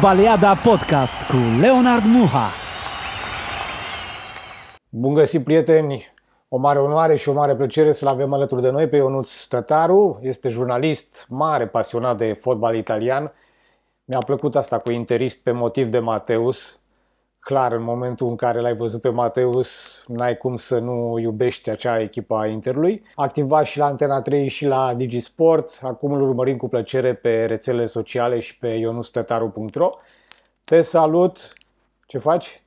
Fotbaliada Podcast cu Leonard Muha. Bun găsit, prieteni! O mare onoare și o mare plăcere să-l avem alături de noi pe Ionuț Tătaru. Este jurnalist mare, pasionat de fotbal italian. Mi-a plăcut asta cu interist pe motiv de Mateus clar, în momentul în care l-ai văzut pe Mateus, n-ai cum să nu iubești acea echipă a Interului. Activa și la Antena 3 și la Digisport. Acum îl urmărim cu plăcere pe rețelele sociale și pe ionustătaru.ro. Te salut! Ce faci?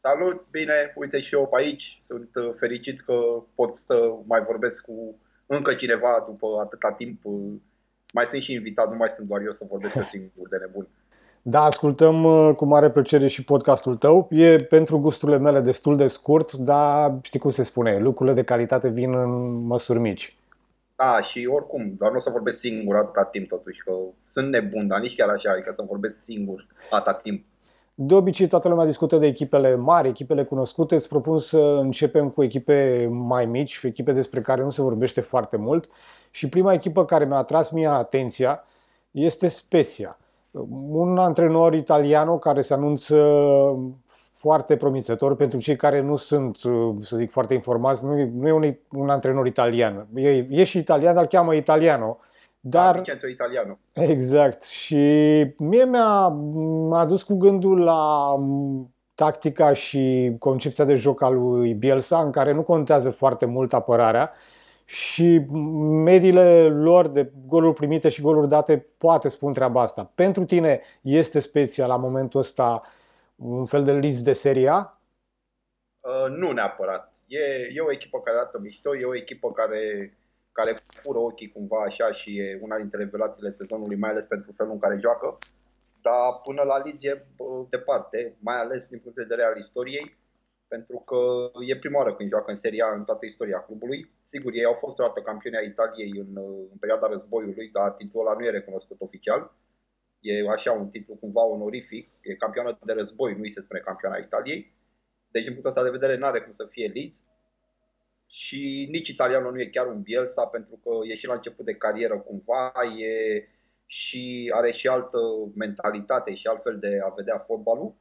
Salut, bine, uite și eu pe aici. Sunt uh, fericit că pot să mai vorbesc cu încă cineva după atâta timp. Mai sunt și invitat, nu mai sunt doar eu să vorbesc singur de nebun. Da, ascultăm uh, cu mare plăcere și podcastul tău. E pentru gusturile mele destul de scurt, dar știi cum se spune, lucrurile de calitate vin în măsuri mici. Da, și oricum, doar nu o să vorbesc singur atâta timp totuși, că sunt nebun, dar nici chiar așa, adică să vorbesc singur atâta timp. De obicei, toată lumea discută de echipele mari, echipele cunoscute. Îți propun să începem cu echipe mai mici, echipe despre care nu se vorbește foarte mult. Și prima echipă care mi-a atras mie atenția este Spezia un antrenor italiano care se anunță foarte promițător pentru cei care nu sunt, să zic, foarte informați. Nu e, nu e un, un antrenor italian. E, e și italian, dar îl cheamă Italiano. Dar, Vincenzo Italiano. Exact. Și mie mi-a, m-a adus cu gândul la tactica și concepția de joc al lui Bielsa, în care nu contează foarte mult apărarea, și mediile lor de goluri primite și goluri date poate spun treaba asta. Pentru tine este special la momentul ăsta un fel de list de serie A? Uh, nu neapărat. E, e o echipă care arată mișto, e o echipă care, care fură ochii cumva așa și e una dintre revelațiile sezonului, mai ales pentru felul în care joacă. Dar până la Liz e departe, mai ales din punct de vedere al istoriei, pentru că e prima oară când joacă în Serie A în toată istoria clubului Sigur, ei au fost o dată campioni ai Italiei în, în perioada războiului, dar titlul ăla nu e recunoscut oficial. E așa un titlu cumva onorific, e campioană de război, nu i se spune campioana Italiei. Deci, din punctul ăsta de vedere, nu are cum să fie Leeds. Și nici italianul nu e chiar un Bielsa, pentru că e și la început de carieră cumva, e și are și altă mentalitate și altfel de a vedea fotbalul.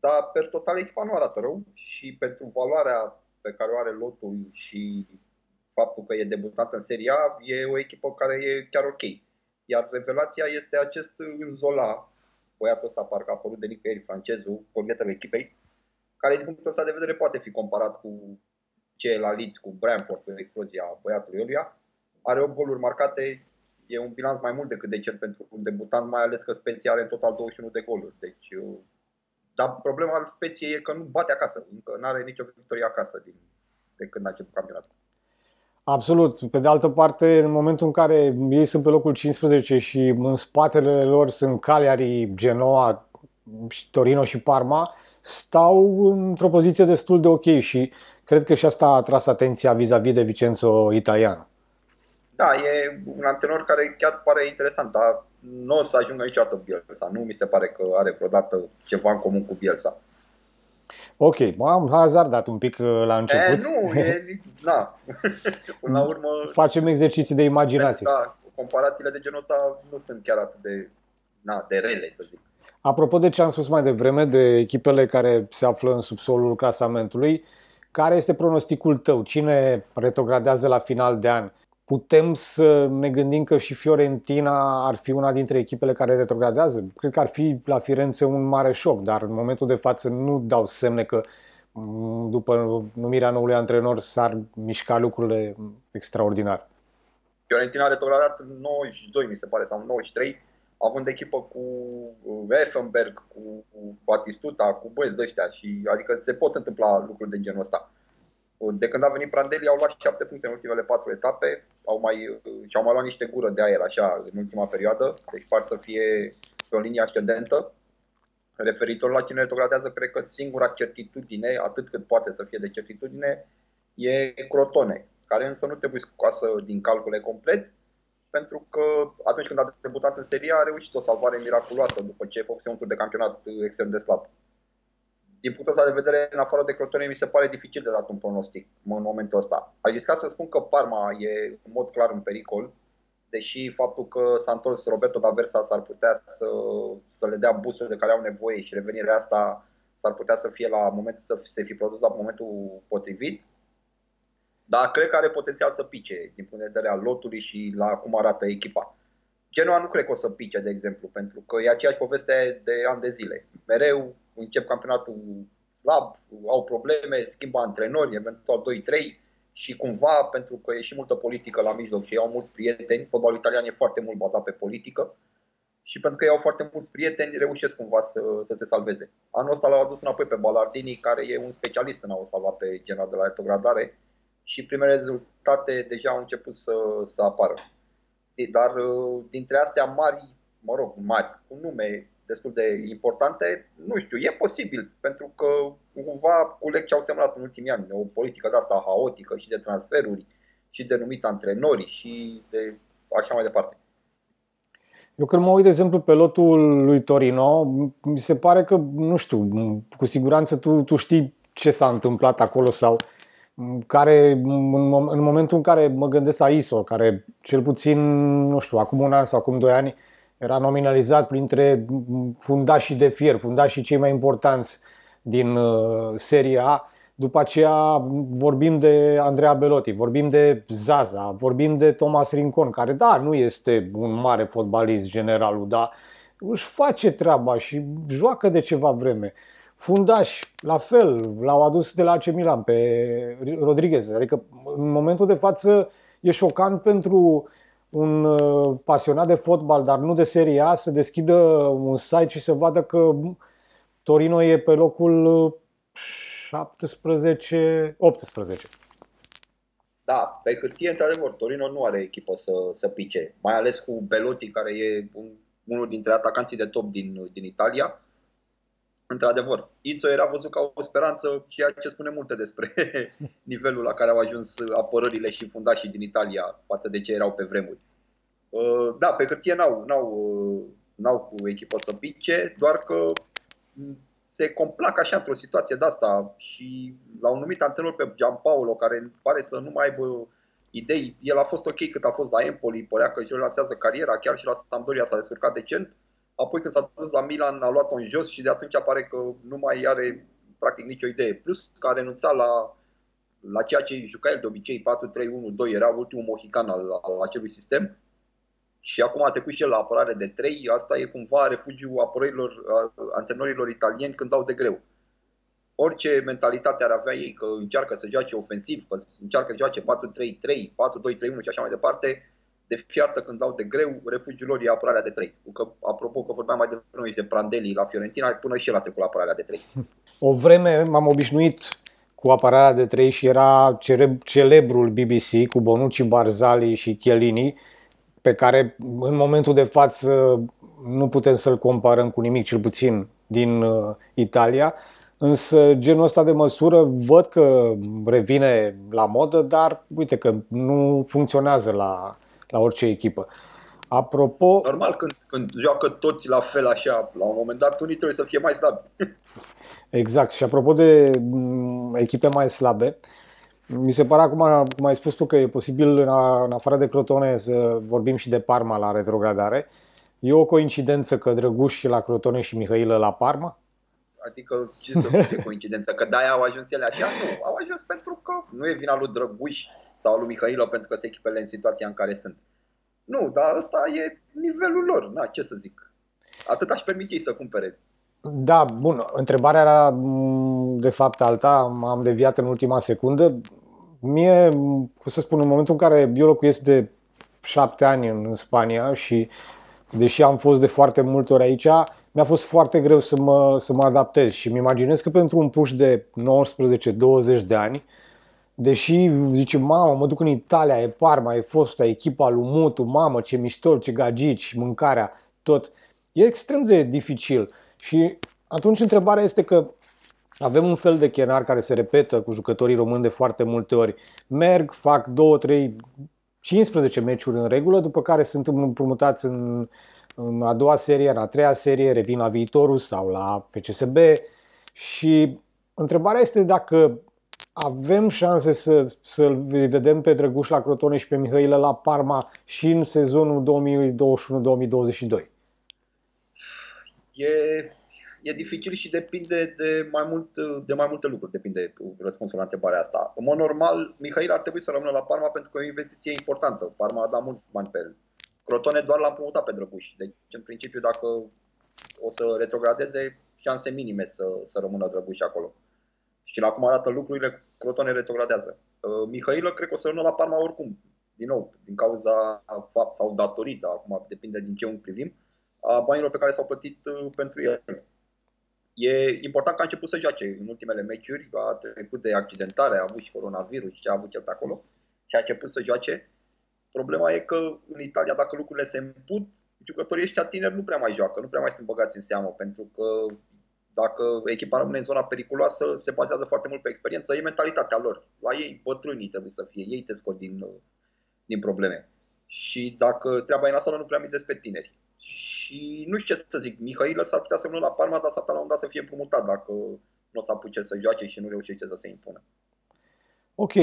Dar, per total, echipa nu arată rău și pentru valoarea pe care o are lotul și faptul că e debutat în Serie A, e o echipă care e chiar ok. Iar revelația este acest Zola, băiatul ăsta parcă a apărut de nicăieri francezul, cornetul echipei, care din punctul ăsta de vedere poate fi comparat cu ce la Leeds, cu Brentford, cu explozia băiatului ăluia. Are 8 goluri marcate, e un bilanț mai mult decât decent pentru un debutant, mai ales că Spezia are în total 21 de goluri. Deci, uh, dar problema al Speției e că nu bate acasă, încă nu are nicio victorie acasă din, de când a început campionatul. Absolut. Pe de altă parte, în momentul în care ei sunt pe locul 15 și în spatele lor sunt Cagliari, Genoa, Torino și Parma, stau într-o poziție destul de ok și cred că și asta a atras atenția vis-a-vis de Vicenzo Italian. Da, e un antrenor care chiar pare interesant, dar nu o să ajungă niciodată Bielsa. Nu mi se pare că are vreodată ceva în comun cu Bielsa. Ok, am hazardat un pic uh, la început. E, nu, e, da. Până la urmă... Facem exerciții de imaginație. Da, comparațiile de genul ăsta nu sunt chiar atât de, na, de rele, să zic. Apropo de ce am spus mai devreme, de echipele care se află în subsolul clasamentului, care este pronosticul tău? Cine retrogradează la final de an? Putem să ne gândim că și Fiorentina ar fi una dintre echipele care retrogradează? Cred că ar fi la Firenze un mare șoc, dar în momentul de față nu dau semne că mm, după numirea noului antrenor s-ar mișca lucrurile extraordinar. Fiorentina a retrogradat în 92, mi se pare, sau 93, având echipă cu Effenberg, cu Batistuta, cu băieți de ăștia și adică se pot întâmpla lucruri de genul ăsta. De când a venit Prandelli au luat 7 puncte în ultimele 4 etape, au mai, și-au mai luat niște gură de aer așa în ultima perioadă, deci par să fie pe o linie ascendentă. Referitor la cine retrogradează, cred că singura certitudine, atât cât poate să fie de certitudine, e Crotone, care însă nu trebuie scoasă din calcule complet, pentru că atunci când a debutat în serie a reușit o salvare miraculoasă după ce făcuse un tur de campionat extrem de slab din punctul ăsta de vedere, în afară de Crotone, mi se pare dificil de dat un pronostic în momentul ăsta. Ai riscat să spun că Parma e în mod clar în pericol, deși faptul că s-a întors Roberto D'Aversa s-ar putea să, să le dea busuri de care au nevoie și revenirea asta s-ar putea să fie la momentul să se fi produs la momentul potrivit. Dar cred că are potențial să pice din punct de vedere al lotului și la cum arată echipa. Genoa nu cred că o să pice, de exemplu, pentru că e aceeași poveste de ani de zile. Mereu încep campionatul slab, au probleme, schimbă antrenori, eventual 2-3 și cumva, pentru că e și multă politică la mijloc și ei au mulți prieteni, fotbalul italian e foarte mult bazat pe politică și pentru că ei au foarte mulți prieteni, reușesc cumva să, să se salveze. Anul ăsta l-au adus înapoi pe Ballardini, care e un specialist în a o salva pe Genoa de la retrogradare și primele rezultate deja au început să, să apară. Dar uh, dintre astea mari, mă rog, mari, cu nume destul de importante, nu știu, e posibil, pentru că cumva culeg ce au semnat în ultimii ani, o politică de asta haotică și de transferuri și de numit antrenori și de așa mai departe. Eu când mă uit, de exemplu, pe lotul lui Torino, mi se pare că, nu știu, cu siguranță tu, tu știi ce s-a întâmplat acolo sau care, în momentul în care mă gândesc la ISO, care cel puțin, nu știu, acum un an sau acum doi ani, era nominalizat printre fundașii de fier, fundașii cei mai importanți din uh, Serie A. După aceea vorbim de Andrea Belotti, vorbim de Zaza, vorbim de Thomas Rincon, care da, nu este un mare fotbalist generalul, dar își face treaba și joacă de ceva vreme. Fundaș, la fel, l-au adus de la AC Milan pe Rodriguez. Adică în momentul de față e șocant pentru un uh, pasionat de fotbal, dar nu de Serie A, să deschidă un site și să vadă că Torino e pe locul 17, 18. Da, pe hârtie, într-adevăr, Torino nu are echipă să, să pice, mai ales cu Belotti, care e un, unul dintre atacanții de top din, din Italia. Într-adevăr, Izzo era văzut ca o speranță, ceea ce spune multe despre nivelul la care au ajuns apărările și fundașii din Italia față de ce erau pe vremuri. Uh, da, pe hârtie n-au, n-au, uh, n-au cu echipă să pice, doar că se complac așa într-o situație de asta și l-au numit antrenor pe Gianpaolo, care pare să nu mai aibă idei. El a fost ok cât a fost la Empoli, părea că își relansează cariera, chiar și la Sampdoria s-a descurcat decent. Apoi când s-a dus la Milan a luat-o în jos și de atunci pare că nu mai are practic nicio idee. Plus că a renunțat la, la ceea ce juca el de obicei, 4-3-1-2, era ultimul mohican al, al acelui sistem. Și acum a trecut și el la apărare de 3, asta e cumva refugiul apărărilor, antrenorilor italieni când dau de greu. Orice mentalitate ar avea ei, că încearcă să joace ofensiv, că încearcă să joace 4-3-3, 4-2-3-1 și așa mai departe, de fiartă când dau de greu, refugiul lor e apărarea de 3. Că, apropo că vorbeam mai devreme de Prandelli la Fiorentina, până și el a trecut la apărarea de 3. O vreme m-am obișnuit cu apărarea de 3 și era celebrul BBC cu Bonucci, Barzali și Chiellini, pe care în momentul de față nu putem să-l comparăm cu nimic, cel puțin din uh, Italia. Însă genul ăsta de măsură văd că revine la modă, dar uite că nu funcționează la, la orice echipă. Apropo... Normal, când, când joacă toți la fel așa, la un moment dat unii trebuie să fie mai slabi. Exact. Și apropo de mm, echipe mai slabe, mi se pare acum, cum ai spus tu, că e posibil în afară de Crotone să vorbim și de Parma la retrogradare. E o coincidență că Drăguș la Crotone și Mihailă la Parma? Adică ce să fie coincidență? Că de-aia au ajuns ele așa? Nu, au ajuns pentru că nu e vina lui Drăguș sau lui Mihailă pentru că se echipele în situația în care sunt. Nu, dar ăsta e nivelul lor, na, ce să zic. Atât aș permite ei să cumpere. Da, bun, întrebarea era mm, de fapt alta, am deviat în ultima secundă. Mie, cum să spun, în momentul în care eu locuiesc de șapte ani în Spania și deși am fost de foarte multe ori aici, mi-a fost foarte greu să mă, să mă adaptez și îmi imaginez că pentru un puș de 19-20 de ani, deși zice, mamă, mă duc în Italia, e Parma, e fosta echipa lui Mutu, mamă, ce mișto, ce gagici, mâncarea, tot. E extrem de dificil. Și atunci întrebarea este că avem un fel de chenar care se repetă cu jucătorii români de foarte multe ori. Merg, fac 2, 3, 15 meciuri în regulă, după care sunt împrumutați în, în a doua serie, în a treia serie, revin la viitorul sau la FCSB și întrebarea este dacă avem șanse să, să vedem pe Drăguș la Crotone și pe Mihailă la Parma și în sezonul 2021-2022? E, e dificil și depinde de mai, mult, de mai multe lucruri, depinde răspunsul la întrebarea asta. În mod normal, Mihail ar trebui să rămână la Parma pentru că e o investiție importantă. Parma a dat mult bani pe el. Crotone doar l-a împrumutat pe Drăguș. Deci, în principiu, dacă o să retrogradeze, șanse minime să, să rămână Drăguș acolo. Și la cum arată lucrurile, Crotone retrogradează. Uh, Mihailă cred că o să rămână la Parma oricum, din nou, din cauza fapt sau datorită, acum depinde din ce un privim, a banilor pe care s-au plătit uh, pentru el. E important că a început să joace în ultimele meciuri, a trecut de accidentare, a avut și coronavirus și ce a avut cel pe acolo și a început să joace. Problema e că în Italia, dacă lucrurile se împut, jucătorii ăștia tineri nu prea mai joacă, nu prea mai sunt băgați în seamă, pentru că dacă echipa rămâne în zona periculoasă, se bazează foarte mult pe experiență, e mentalitatea lor. La ei, bătrânii trebuie să fie, ei te scot din, din probleme. Și dacă treaba e nasoală, nu prea mi pe tineri. Și nu știu ce să zic, Mihailă s-ar putea să vină la Parma, dar s-ar putea la un dat să fie împrumutat dacă nu o să apuce să joace și nu reușește să se impună. Ok,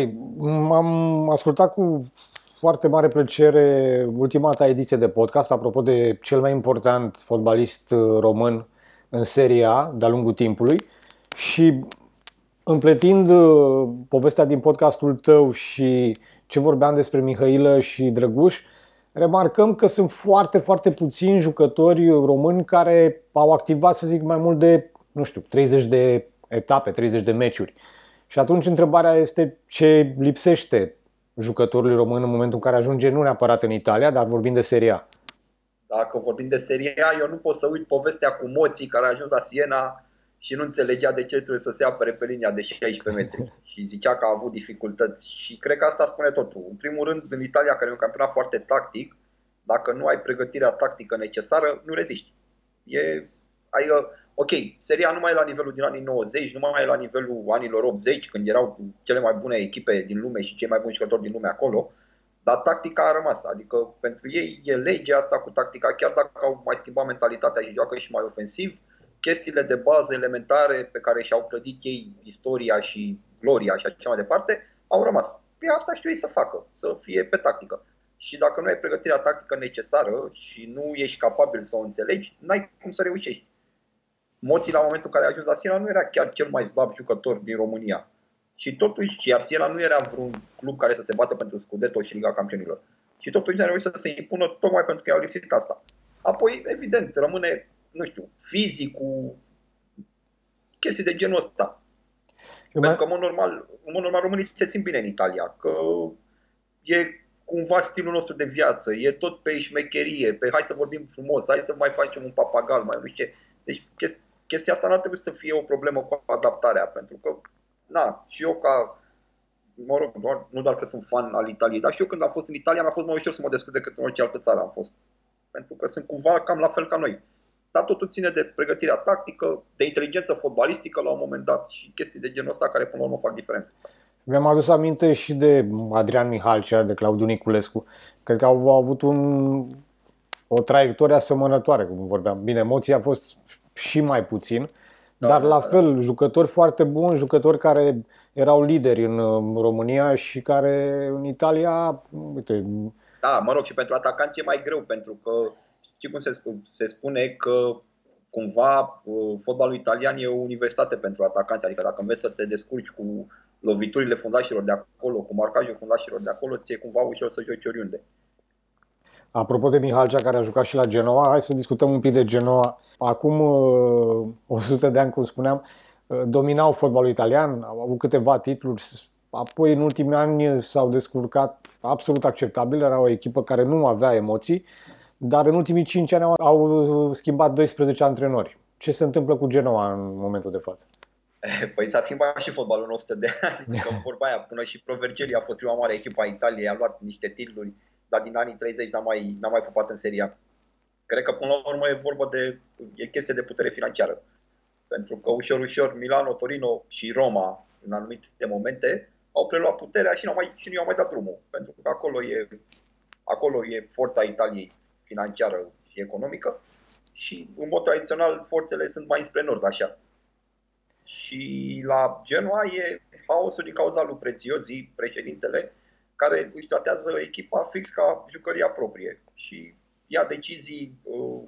am ascultat cu foarte mare plăcere ultima ta ediție de podcast, apropo de cel mai important fotbalist român în seria de-a lungul timpului și împletind uh, povestea din podcastul tău și ce vorbeam despre Mihailă și Drăguș, remarcăm că sunt foarte, foarte puțini jucători români care au activat, să zic, mai mult de, nu știu, 30 de etape, 30 de meciuri. Și atunci întrebarea este ce lipsește jucătorului român în momentul în care ajunge nu neapărat în Italia, dar vorbim de Seria dacă vorbim de Serie A, eu nu pot să uit povestea cu Moții care a ajuns la Siena și nu înțelegea de ce trebuie să se apere pe linia de 16 metri și zicea că a avut dificultăți și cred că asta spune totul. În primul rând, în Italia, care e un campionat foarte tactic, dacă nu ai pregătirea tactică necesară, nu reziști. E, ai, uh, ok, seria nu mai e la nivelul din anii 90, nu mai e la nivelul anilor 80, când erau cele mai bune echipe din lume și cei mai buni jucători din lume acolo, dar tactica a rămas, adică pentru ei e legea asta cu tactica, chiar dacă au mai schimbat mentalitatea și joacă și mai ofensiv, chestiile de bază elementare pe care și-au clădit ei istoria și gloria și așa mai departe, au rămas. Pe asta știu ei să facă, să fie pe tactică. Și dacă nu ai pregătirea tactică necesară și nu ești capabil să o înțelegi, n-ai cum să reușești. Moții la momentul în care a ajuns la Siena nu era chiar cel mai slab jucător din România. Și totuși, iar Siena nu era vreun club care să se bată pentru Scudetto și Liga Campionilor. Și totuși a reușit să se impună tocmai pentru că i-au lipsit asta. Apoi, evident, rămâne, nu știu, fizicul, chestii de genul ăsta. Eu pentru că, în mod, normal, în mod normal, românii se simt bine în Italia, că e cumva stilul nostru de viață, e tot pe șmecherie, pe hai să vorbim frumos, hai să mai facem un papagal, mai nu știu ce. Deci chestia asta nu ar trebui să fie o problemă cu adaptarea, pentru că na, și eu ca, mă rog, doar, nu doar că sunt fan al Italiei, dar și eu când am fost în Italia mi-a fost mai ușor să mă descurc decât în orice altă țară am fost. Pentru că sunt cumva cam la fel ca noi. Dar totul ține de pregătirea tactică, de inteligență fotbalistică la un moment dat și chestii de genul ăsta care până la urmă fac diferență. Mi-am adus aminte și de Adrian Mihalcea, de Claudiu Niculescu. Cred că au avut un, o traiectorie asemănătoare, cum vorbeam. Bine, emoția a fost și mai puțin, da, Dar la fel, jucători foarte buni, jucători care erau lideri în România și care în Italia, uite... Da, mă rog, și pentru atacanți e mai greu, pentru că știi cum se, se spune că cumva uh, fotbalul italian e o universitate pentru atacanți, adică dacă înveți să te descurci cu loviturile fundașilor de acolo, cu marcajul fundașilor de acolo, ți-e cumva ușor să joci oriunde. Apropo de Mihalcea care a jucat și la Genoa, hai să discutăm un pic de Genoa. Acum 100 uh, de ani, cum spuneam, uh, dominau fotbalul italian, au avut câteva titluri, apoi în ultimii ani s-au descurcat absolut acceptabil, era o echipă care nu avea emoții, dar în ultimii 5 ani au schimbat 12 antrenori. Ce se întâmplă cu Genoa în momentul de față? Păi s-a schimbat și fotbalul în 100 de ani, că vorba aia, până și Provergeri a fost prima mare echipă a Italiei, a luat niște titluri dar din anii 30 n-a mai, n-a mai pupat în seria. Cred că până la urmă e vorba de e chestie de putere financiară. Pentru că ușor, ușor Milano, Torino și Roma, în anumite momente, au preluat puterea și, mai, și nu i-au mai dat drumul. Pentru că acolo e, acolo e forța Italiei financiară și economică și în mod tradițional forțele sunt mai spre nord, așa. Și la Genoa e haosul din cauza lui Prețiozi, președintele, care își tratează echipa fix ca jucăria proprie și ia decizii uh,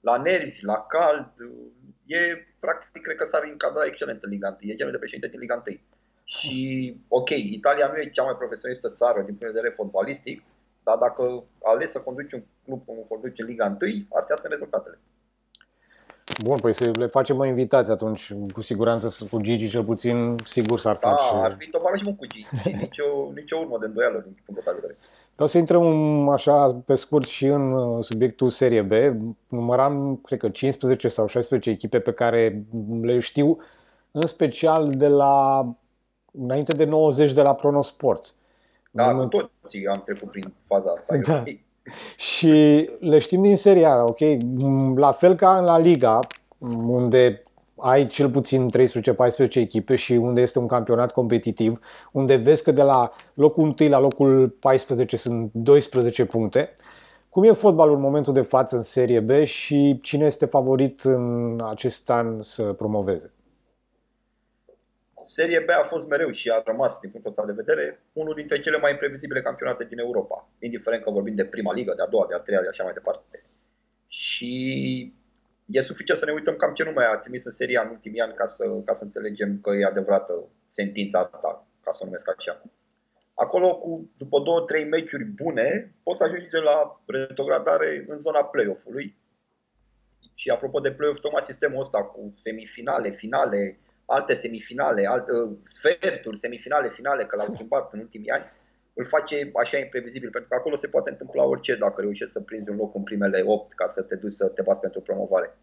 la nervi, la cald. Uh, e, practic, cred că s-ar încadra excelent în Liga 1. E genul de președinte din Liga 1. Și, ok, Italia nu e cea mai profesionistă țară din punct de vedere fotbalistic, dar dacă ales să conduci un club cum conduci în Liga 1, astea sunt rezultatele. Bun, păi să le facem o invitație atunci, cu siguranță cu Gigi cel puțin, sigur s-ar da, face. ar fi tovarăș și cu Gigi, nicio, nicio urmă de îndoială din punctul de vedere. Vreau să intrăm așa pe scurt și în uh, subiectul Serie B. Număram, cred că 15 sau 16 echipe pe care le știu, în special de la înainte de 90 de la Pronosport. Da, cu toții am trecut prin faza asta. Da. Și le știm din seria, ok? La fel ca în La Liga, unde ai cel puțin 13-14 echipe și unde este un campionat competitiv, unde vezi că de la locul 1 la locul 14 sunt 12 puncte. Cum e fotbalul în momentul de față în Serie B și cine este favorit în acest an să promoveze? Serie B a fost mereu și a rămas, din punctul ăsta de vedere, unul dintre cele mai imprevizibile campionate din Europa, indiferent că vorbim de prima ligă, de a doua, de a treia, de așa mai departe. Și e suficient să ne uităm cam ce nume a trimis în seria în ultimii ani ca să, ca să înțelegem că e adevărată sentința asta, ca să o numesc așa. Acolo, cu, după două, trei meciuri bune, poți să ajungi la retrogradare în zona play-off-ului. Și apropo de play-off, tocmai sistemul ăsta cu semifinale, finale, alte semifinale, alte, uh, sferturi, semifinale, finale, că l-au schimbat în ultimii ani, îl face așa imprevizibil, pentru că acolo se poate întâmpla orice dacă reușești să prinzi un loc în primele 8 ca să te duci să te bați pentru promovare.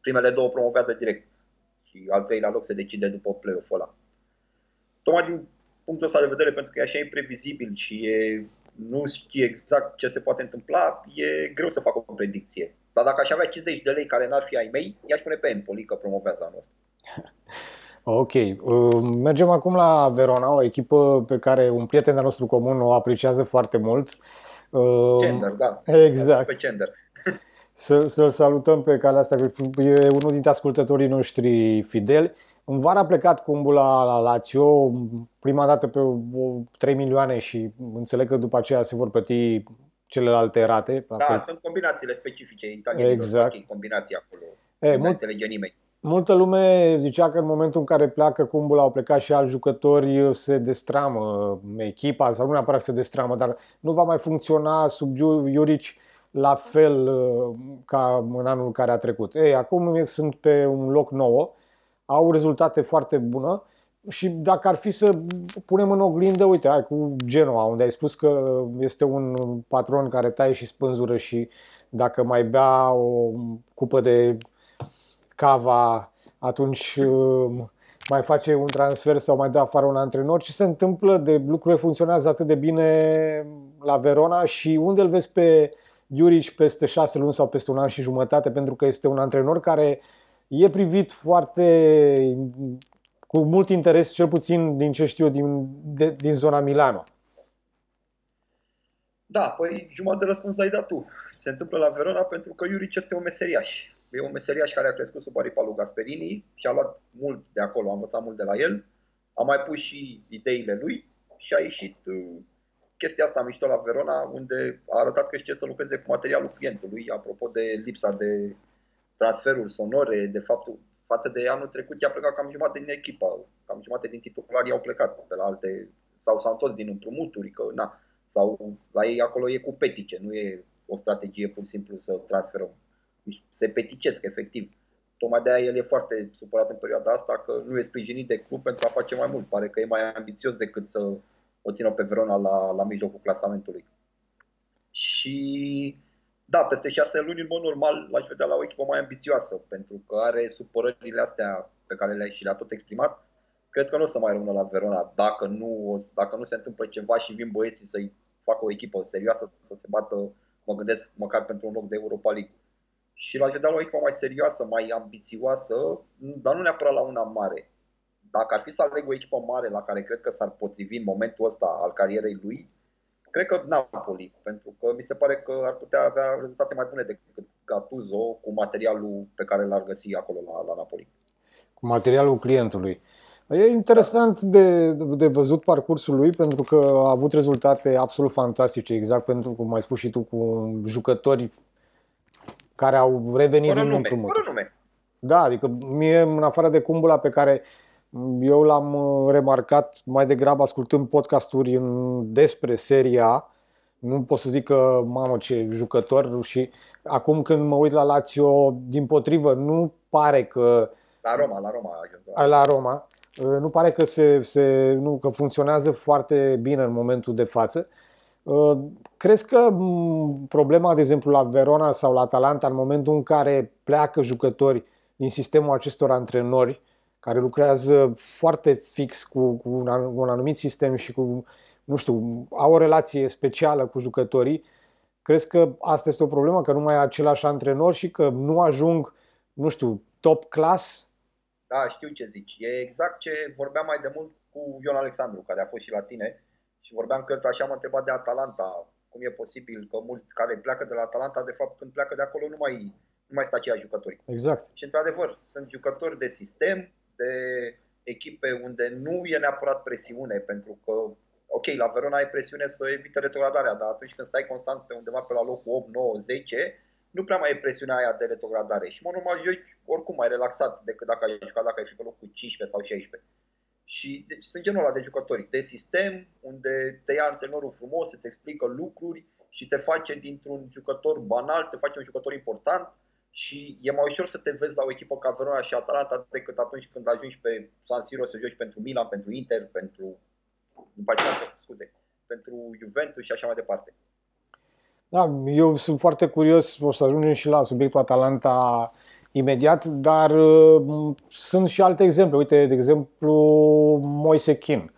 Primele două promovează direct și al treilea loc se decide după play-off ăla. Tocmai din punctul ăsta de vedere, pentru că e așa imprevizibil și e, nu știi exact ce se poate întâmpla, e greu să fac o predicție. Dar dacă aș avea 50 de lei care n-ar fi ai mei, i-aș pune pe Empoli că promovează anul ăsta. Ok. Uh, mergem acum la Verona, o echipă pe care un prieten al nostru comun o apreciază foarte mult. Gender, uh, da. Exact. Pe gender. Să, să-l salutăm pe calea asta, că e unul dintre ascultătorii noștri fideli. În vară a plecat Cumbula la Lazio, prima dată pe 3 milioane și înțeleg că după aceea se vor plăti celelalte rate. Da, sunt combinațiile specifice italiene. Exact. Combinații acolo. E, nu mult, nimeni. Multă lume zicea că în momentul în care pleacă Cumbula au plecat și alți jucători, se destramă echipa, sau nu neapărat se destramă, dar nu va mai funcționa sub Iurici la fel uh, ca în anul care a trecut. Ei, acum sunt pe un loc nou, au rezultate foarte bune și dacă ar fi să punem în oglindă, uite, hai cu Genoa, unde ai spus că este un patron care taie și spânzură și dacă mai bea o cupă de cava, atunci um, mai face un transfer sau mai dă afară un antrenor. Ce se întâmplă de lucrurile funcționează atât de bine la Verona și unde îl vezi pe Iurici peste șase luni sau peste un an și jumătate, pentru că este un antrenor care e privit foarte cu mult interes, cel puțin din ce știu din, de, din zona Milano. Da, păi jumătate de răspuns ai dat tu. Se întâmplă la Verona pentru că Iurici este un meseriaș E un meseriaș care a crescut sub aripa lui Gasperini și a luat mult de acolo, a învățat mult de la el. A mai pus și ideile lui și a ieșit uh, chestia asta mișto la Verona, unde a arătat că știe să lucreze cu materialul clientului, apropo de lipsa de transferuri sonore, de faptul față de anul trecut i-a plecat cam jumătate din echipă, cam jumătate din titulari au plecat pe la alte, sau s-au întors din împrumuturi, că na, sau la ei acolo e cu petice, nu e o strategie pur și simplu să transferăm se peticesc efectiv. Tocmai de aia el e foarte supărat în perioada asta că nu e sprijinit de club pentru a face mai mult. Pare că e mai ambițios decât să o țină pe Verona la, la mijlocul clasamentului. Și da, peste șase luni, în mod normal, l-aș vedea la o echipă mai ambițioasă, pentru că are supărările astea pe care le-a și le-a tot exprimat. Cred că nu o să mai rămână la Verona dacă nu, dacă nu se întâmplă ceva și vin băieții să-i facă o echipă serioasă, să se bată, mă gândesc, măcar pentru un loc de Europa League și l-aș vedea la o echipă mai serioasă, mai ambițioasă, dar nu neapărat la una mare. Dacă ar fi să aleg o echipă mare la care cred că s-ar potrivi în momentul ăsta al carierei lui, cred că Napoli, pentru că mi se pare că ar putea avea rezultate mai bune decât Gattuso cu materialul pe care l-ar găsi acolo la, la Napoli. materialul clientului. E interesant de, de văzut parcursul lui pentru că a avut rezultate absolut fantastice, exact pentru cum ai spus și tu, cu jucători care au revenit Fără din nume, împrumut. fără nume. Da, adică mie, în afară de Cumbula pe care eu l-am uh, remarcat mai degrabă ascultând podcasturi în, despre seria, nu pot să zic că, mamă, ce jucător și acum când mă uit la Lazio, din potrivă, nu pare că La Roma, la Roma a ajuns. da. la Roma, uh, nu pare că, se, se, nu, că funcționează foarte bine în momentul de față. Uh, Crezi că m, problema, de exemplu, la Verona sau la Atalanta, în momentul în care pleacă jucători din sistemul acestor antrenori, care lucrează foarte fix cu, cu un, an- un anumit sistem și cu, nu știu, au o relație specială cu jucătorii, crezi că asta este o problemă, că nu mai e același antrenor și că nu ajung, nu știu, top class? Da, știu ce zici. E exact ce vorbeam mai de mult cu Ion Alexandru, care a fost și la tine. Și vorbeam că așa m-a întrebat de Atalanta. Cum e posibil că mulți care pleacă de la Atalanta, de fapt, când pleacă de acolo, nu mai, nu mai sunt aceiași jucători. Exact. Și într-adevăr, sunt jucători de sistem, de echipe unde nu e neapărat presiune, pentru că, ok, la Verona ai presiune să evite retrogradarea, dar atunci când stai constant pe undeva pe la locul 8, 9, 10, nu prea mai e presiunea aia de retrogradare. Și, mă, normal, joci oricum mai relaxat decât dacă ai jucat dacă ai fi pe locul 15 sau 16. Și deci, sunt genul ăla de jucători de sistem, unde te ia antrenorul frumos, îți explică lucruri și te face dintr-un jucător banal, te face un jucător important și e mai ușor să te vezi la o echipă ca Verona și Atalanta decât atunci când ajungi pe San Siro să joci pentru Milan, pentru Inter, pentru după aceea, scuze, pentru Juventus și așa mai departe. Da, eu sunt foarte curios, o să ajungem și la subiectul Atalanta imediat, dar uh, sunt și alte exemple. Uite, de exemplu, Moise Kean.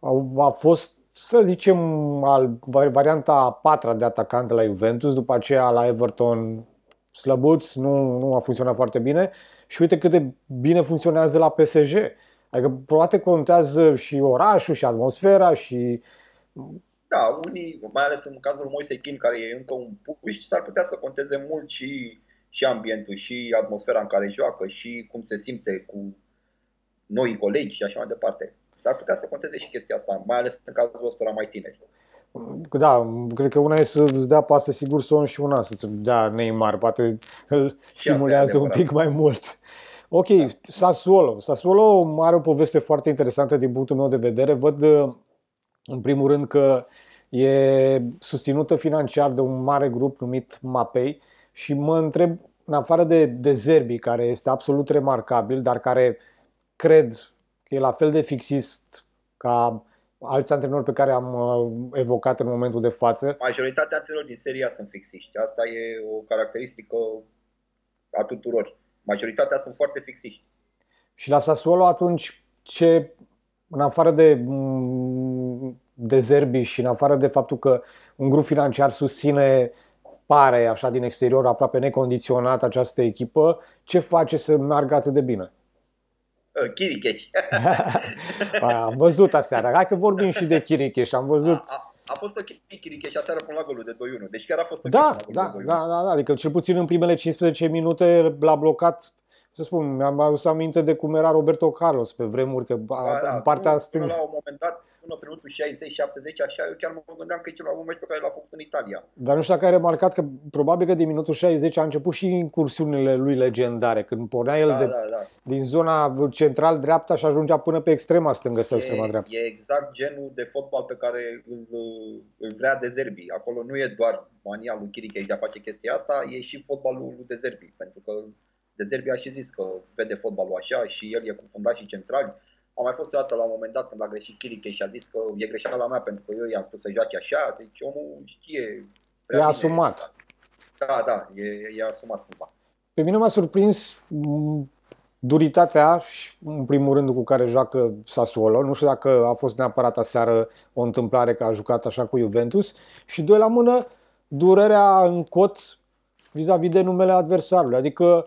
Au- A fost, să zicem, al, varianta a patra de atacant de la Juventus, după aceea la Everton slăbuț, nu, nu a funcționat foarte bine și uite cât de bine funcționează la PSG. Adică poate contează și orașul și atmosfera și Da, unii, mai ales în cazul Moise Kean, care e încă un puști, s-ar putea să conteze mult și, și ambientul, și atmosfera în care joacă, și cum se simte cu noi colegi și așa mai departe. S-ar putea să conteze și chestia asta, mai ales în cazul ăstora mai tineri. Da, cred că una e să-ți dea pasă sigur son și una să-ți dea Neymar, poate îl stimulează un adevărat. pic mai mult. Ok, Sassuolo. Sassuolo are o poveste foarte interesantă din punctul meu de vedere. Văd uh, în primul rând că e susținută financiar de un mare grup numit Mapei și mă întreb, în afară de, de Zerbi, care este absolut remarcabil, dar care cred că e la fel de fixist ca alți antrenori pe care am uh, evocat în momentul de față. Majoritatea antrenorilor din seria sunt fixiști. Asta e o caracteristică a tuturor. Majoritatea sunt foarte fixiști. Și la Sassuolo atunci ce, în afară de, mm, de Zerbi și în afară de faptul că un grup financiar susține, pare așa din exterior, aproape necondiționat această echipă, ce face să meargă atât de bine? Uh, Chiricheș. Am văzut aseară. Hai că vorbim și de Chiricheș. Am văzut. A, a fost ok Chiricheș aseară până la golul de 2-1. Deci chiar a fost ok Da, până la da, golul de 2-1. da, da, da. Adică cel puțin în primele 15 minute l-a blocat. Să spun, mi-am adus aminte de cum era Roberto Carlos pe vremuri, că Da, da, în partea până, stângă. Până la un moment dat, până pe minutul 60-70, așa, eu chiar mă gândeam că e cel mai bun meci pe care l-a făcut în Italia. Dar nu știu dacă ai remarcat că probabil că din minutul 60 a început și incursiunile lui legendare, când pornea el Da, de, da, da. din zona central-dreapta și ajungea până pe extrema stângă sau extrema E, dreaptă. e exact genul de fotbal pe care îl, îl vrea de Zerbi. Acolo nu e doar mania lui Chiricheș de a face chestia asta, e și fotbalul lui de Zerbi. Pentru că de Zerbi a și zis că vede fotbalul așa și el e cu fundașii centrali. A mai fost o dată la un moment dat când a greșit Chiricheș și a zis că e greșeala mea pentru că eu i-am spus să joace așa. Deci omul știe prea E bine. asumat. Da, da, e, e asumat cumva. Pe mine m-a surprins m, duritatea și, în primul rând cu care joacă Sassuolo. Nu știu dacă a fost neapărat aseară o întâmplare că a jucat așa cu Juventus. Și doi la mână, durerea în cot vis-a-vis de numele adversarului. Adică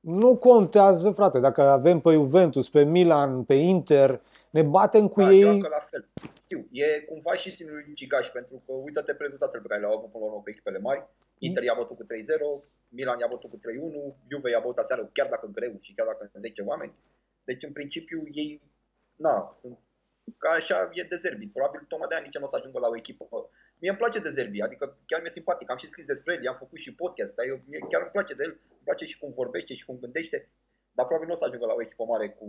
nu contează, frate, dacă avem pe Juventus, pe Milan, pe Inter, ne batem cu da, ei. joacă la fel. Știu, e cumva și sinul ucigaș, pentru că uită-te pe rezultatele pe care le-au avut până la urmă cu echipele mari. Inter i-a bătut cu 3-0, Milan i-a bătut cu 3-1, Juve i-a bătut aseară chiar dacă greu și chiar dacă sunt 10 oameni. Deci, în principiu, ei, na, sunt ca așa e de Zerbi. Probabil tocmai de nici nu o să ajungă la o echipă. Mie îmi place de Zerbi, adică chiar mi-e simpatic. Am și scris despre el, i-am făcut și podcast, dar eu, mie chiar îmi place de el, îmi place și cum vorbește și cum gândește. Dar probabil nu o să ajungă la o echipă mare cu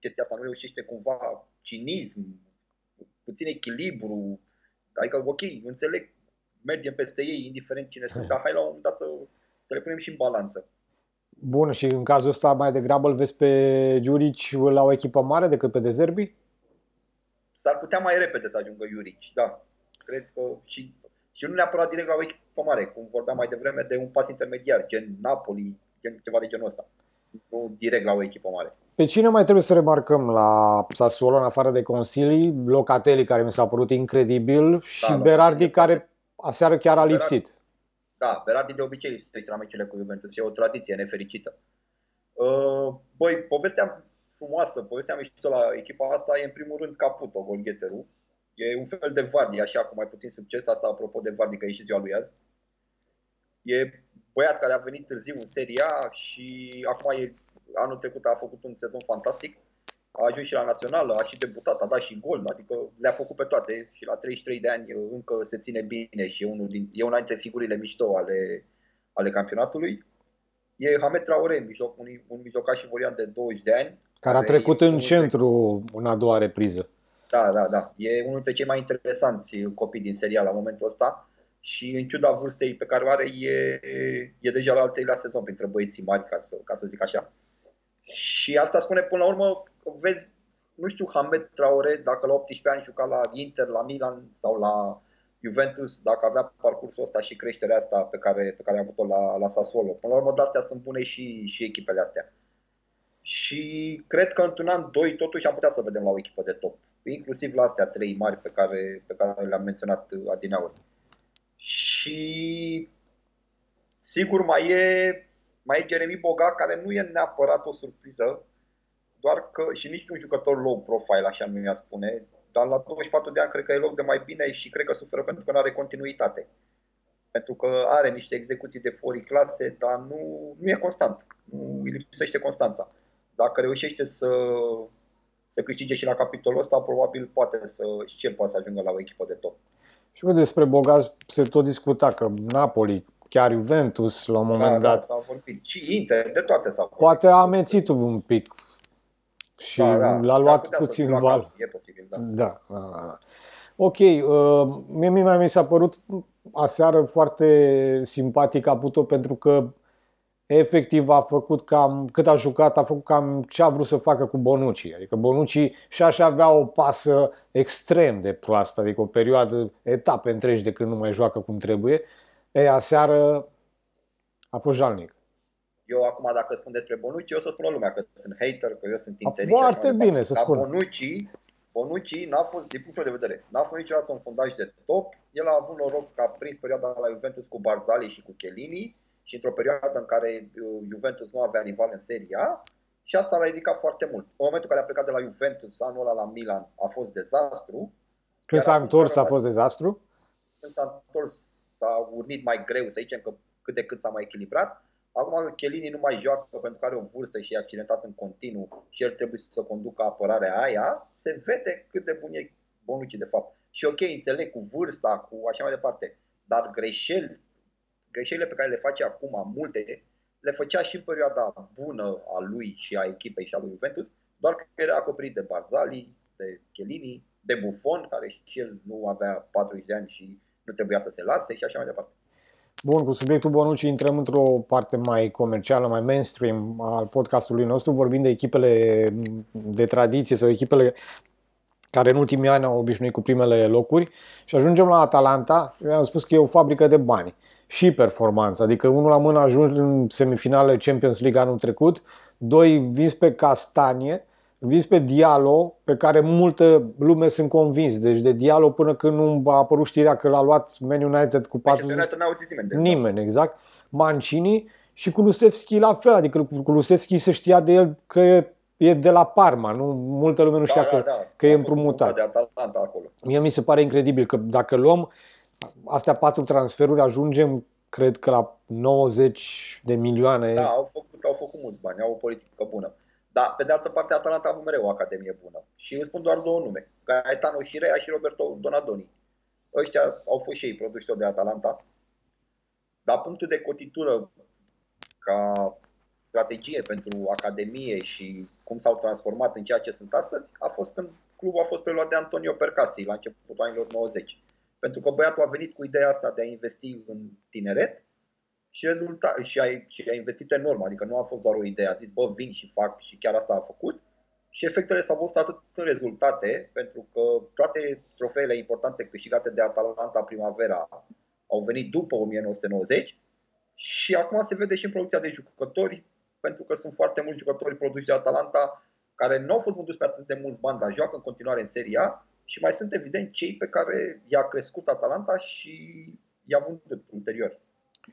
chestia asta, nu reușește cumva cinism, puțin echilibru. Adică, ok, înțeleg, mergem peste ei, indiferent cine sunt, dar hai la un moment dat să, să le punem și în balanță. Bun, și în cazul ăsta mai degrabă îl vezi pe Giurici la o echipă mare decât pe Dezerbi? S-ar putea mai repede să ajungă Iurici, da. Cred că și, și nu neapărat direct la o echipă mare, cum vorbeam mai devreme de un pas intermediar, gen Napoli, gen ceva de genul ăsta. Nu direct la o echipă mare. Pe cine mai trebuie să remarcăm la Sassuolo, în afară de Consilii? Locatelli, care mi s-a părut incredibil, și Da, Berardi, Locatelli. care aseară chiar a Berardi. lipsit. Da, Berardi de obicei strică la meciurile cu Juventus, e o tradiție nefericită. Uh, Băi, povestea frumoasă, povestea mișto la echipa asta e în primul rând Caputo, golgheterul. E un fel de Vardy, așa cu mai puțin succes, asta apropo de Vardy, că e și ziua lui azi. E băiat care a venit târziu în Serie A și acum e, anul trecut a făcut un sezon fantastic. A ajuns și la națională, a și debutat, a dat și gol, adică le-a făcut pe toate și la 33 de ani încă se ține bine și e, unul din, e una dintre figurile mișto ale, ale campionatului. E Hamed Traore, mijloc, un, un mijlocaș ivorian de 20 de ani. Care a Care trecut e în unul centru în a doua repriză. Da, da, da. E unul dintre cei mai interesanți copii din seria la momentul ăsta și în ciuda vârstei pe care o are, e, e deja la al treilea sezon printre băieții mari, ca să, ca să zic așa. Și asta spune până la urmă, că vezi, nu știu, Hamed Traore, dacă la 18 ani juca la Inter, la Milan sau la Juventus, dacă avea parcursul ăsta și creșterea asta pe care, pe care a avut-o la, la Sassuolo. Până la urmă, de astea sunt bune și, și echipele astea. Și cred că într-un an, doi, totuși am putea să vedem la o echipă de top. Inclusiv la astea trei mari pe care, pe care le-am menționat adineauri. Și sigur mai e, mai e Jeremy Boga, care nu e neapărat o surpriză, doar că și nici un jucător low profile, așa nu mi-a spune, dar la 24 de ani cred că e loc de mai bine și cred că suferă pentru că nu are continuitate. Pentru că are niște execuții de fori clase, dar nu, nu e constant. Nu îi lipsește constanța. Dacă reușește să, să câștige și la capitolul ăsta, probabil poate să, și el poate să ajungă la o echipă de top. Și că despre Bogaz se tot discuta că Napoli, chiar Juventus, la un moment da, dat, da, s-a vorbit. Și Inter, de toate s-a vorbit. poate a amețit un pic și Da, da. l-a S-ar luat putea să puțin fie la val. cap. E posibil, da. Da, da, da. da. Ok, uh, mie mi mai mi s-a părut aseară foarte simpatic Aputo pentru că efectiv a făcut cam, cât a jucat, a făcut cam ce a vrut să facă cu Bonucci. Adică Bonucci și așa avea o pasă extrem de proastă, adică o perioadă, etape întregi de când nu mai joacă cum trebuie. E, aseară a fost jalnic. Eu acum dacă spun despre Bonucci, o să spună lumea că sunt hater, că eu sunt inteligent. Foarte și așa mai bine departe. să Dar spun. Bonucci, Bonucci n-a fost, din punctul meu de vedere, n-a fost niciodată un fundaș de top. El a avut noroc că a prins perioada la Juventus cu Barzali și cu Chiellini și într-o perioadă în care uh, Juventus nu avea rival în Serie A și asta l-a ridicat foarte mult. În momentul în care a plecat de la Juventus, anul ăla la Milan, a fost dezastru. Când Iar s-a acum întors a care fost dezastru. când s-a întors, s-a urnit mai greu, să zicem că cât de cât s-a mai echilibrat. Acum Chiellini nu mai joacă pentru că are o vârstă și e accidentat în continuu și el trebuie să conducă apărarea aia, se vede cât de bun e Bonucci de fapt. Și ok, înțeleg cu vârsta, cu așa mai departe, dar greșeli, greșelile pe care le face acum, multe, le făcea și în perioada bună a lui și a echipei și a lui Juventus, doar că era acoperit de Barzali, de Chiellini, de Buffon, care și el nu avea 40 de ani și nu trebuia să se lase și așa mai departe. Bun, cu subiectul Bonucci intrăm într-o parte mai comercială, mai mainstream al podcastului nostru, vorbind de echipele de tradiție sau echipele care în ultimii ani au obișnuit cu primele locuri și ajungem la Atalanta. Eu am spus că e o fabrică de bani și performanță, adică unul la mână ajungi în semifinale Champions League anul trecut, doi vins pe Castanie, vins pe Diallo, pe care multă lume sunt convins. Deci de Diallo până când nu a apărut știrea că l-a luat Man United cu 40 Manchester n-a auzit nimeni de Nimeni, exact. Mancini și Kulusevski la fel, adică cu Kulusevski se știa de el că e de la Parma, nu multă lume nu știa da, că, da, da. că e A fost împrumutat. De Atalanta acolo. Mie mi se pare incredibil că dacă luăm astea patru transferuri, ajungem, cred că la 90 de milioane. Da, au făcut, au făcut mulți bani, au o politică bună. Dar, pe de altă parte, Atalanta a avut mereu o academie bună. Și îmi spun doar două nume. Gaetano Șirea și Roberto Donadoni. Ăștia au fost și ei produși de Atalanta. Dar punctul de cotitură ca strategie pentru academie și cum s-au transformat în ceea ce sunt astăzi a fost când clubul a fost preluat de Antonio Percasi la începutul anilor 90. Pentru că băiatul a venit cu ideea asta de a investi în tineret și, rezulta, și, a, și a investit enorm, adică nu a fost doar o idee, a zis, bă, vin și fac și chiar asta a făcut. Și efectele s-au văzut atât în rezultate, pentru că toate trofeele importante câștigate de Atalanta primavera au venit după 1990 și acum se vede și în producția de jucători, pentru că sunt foarte mulți jucători produși de Atalanta care nu au fost vânduți pe atât de mulți bani, dar joacă în continuare în Seria și mai sunt evident cei pe care i-a crescut Atalanta și i-a vândut ulterior.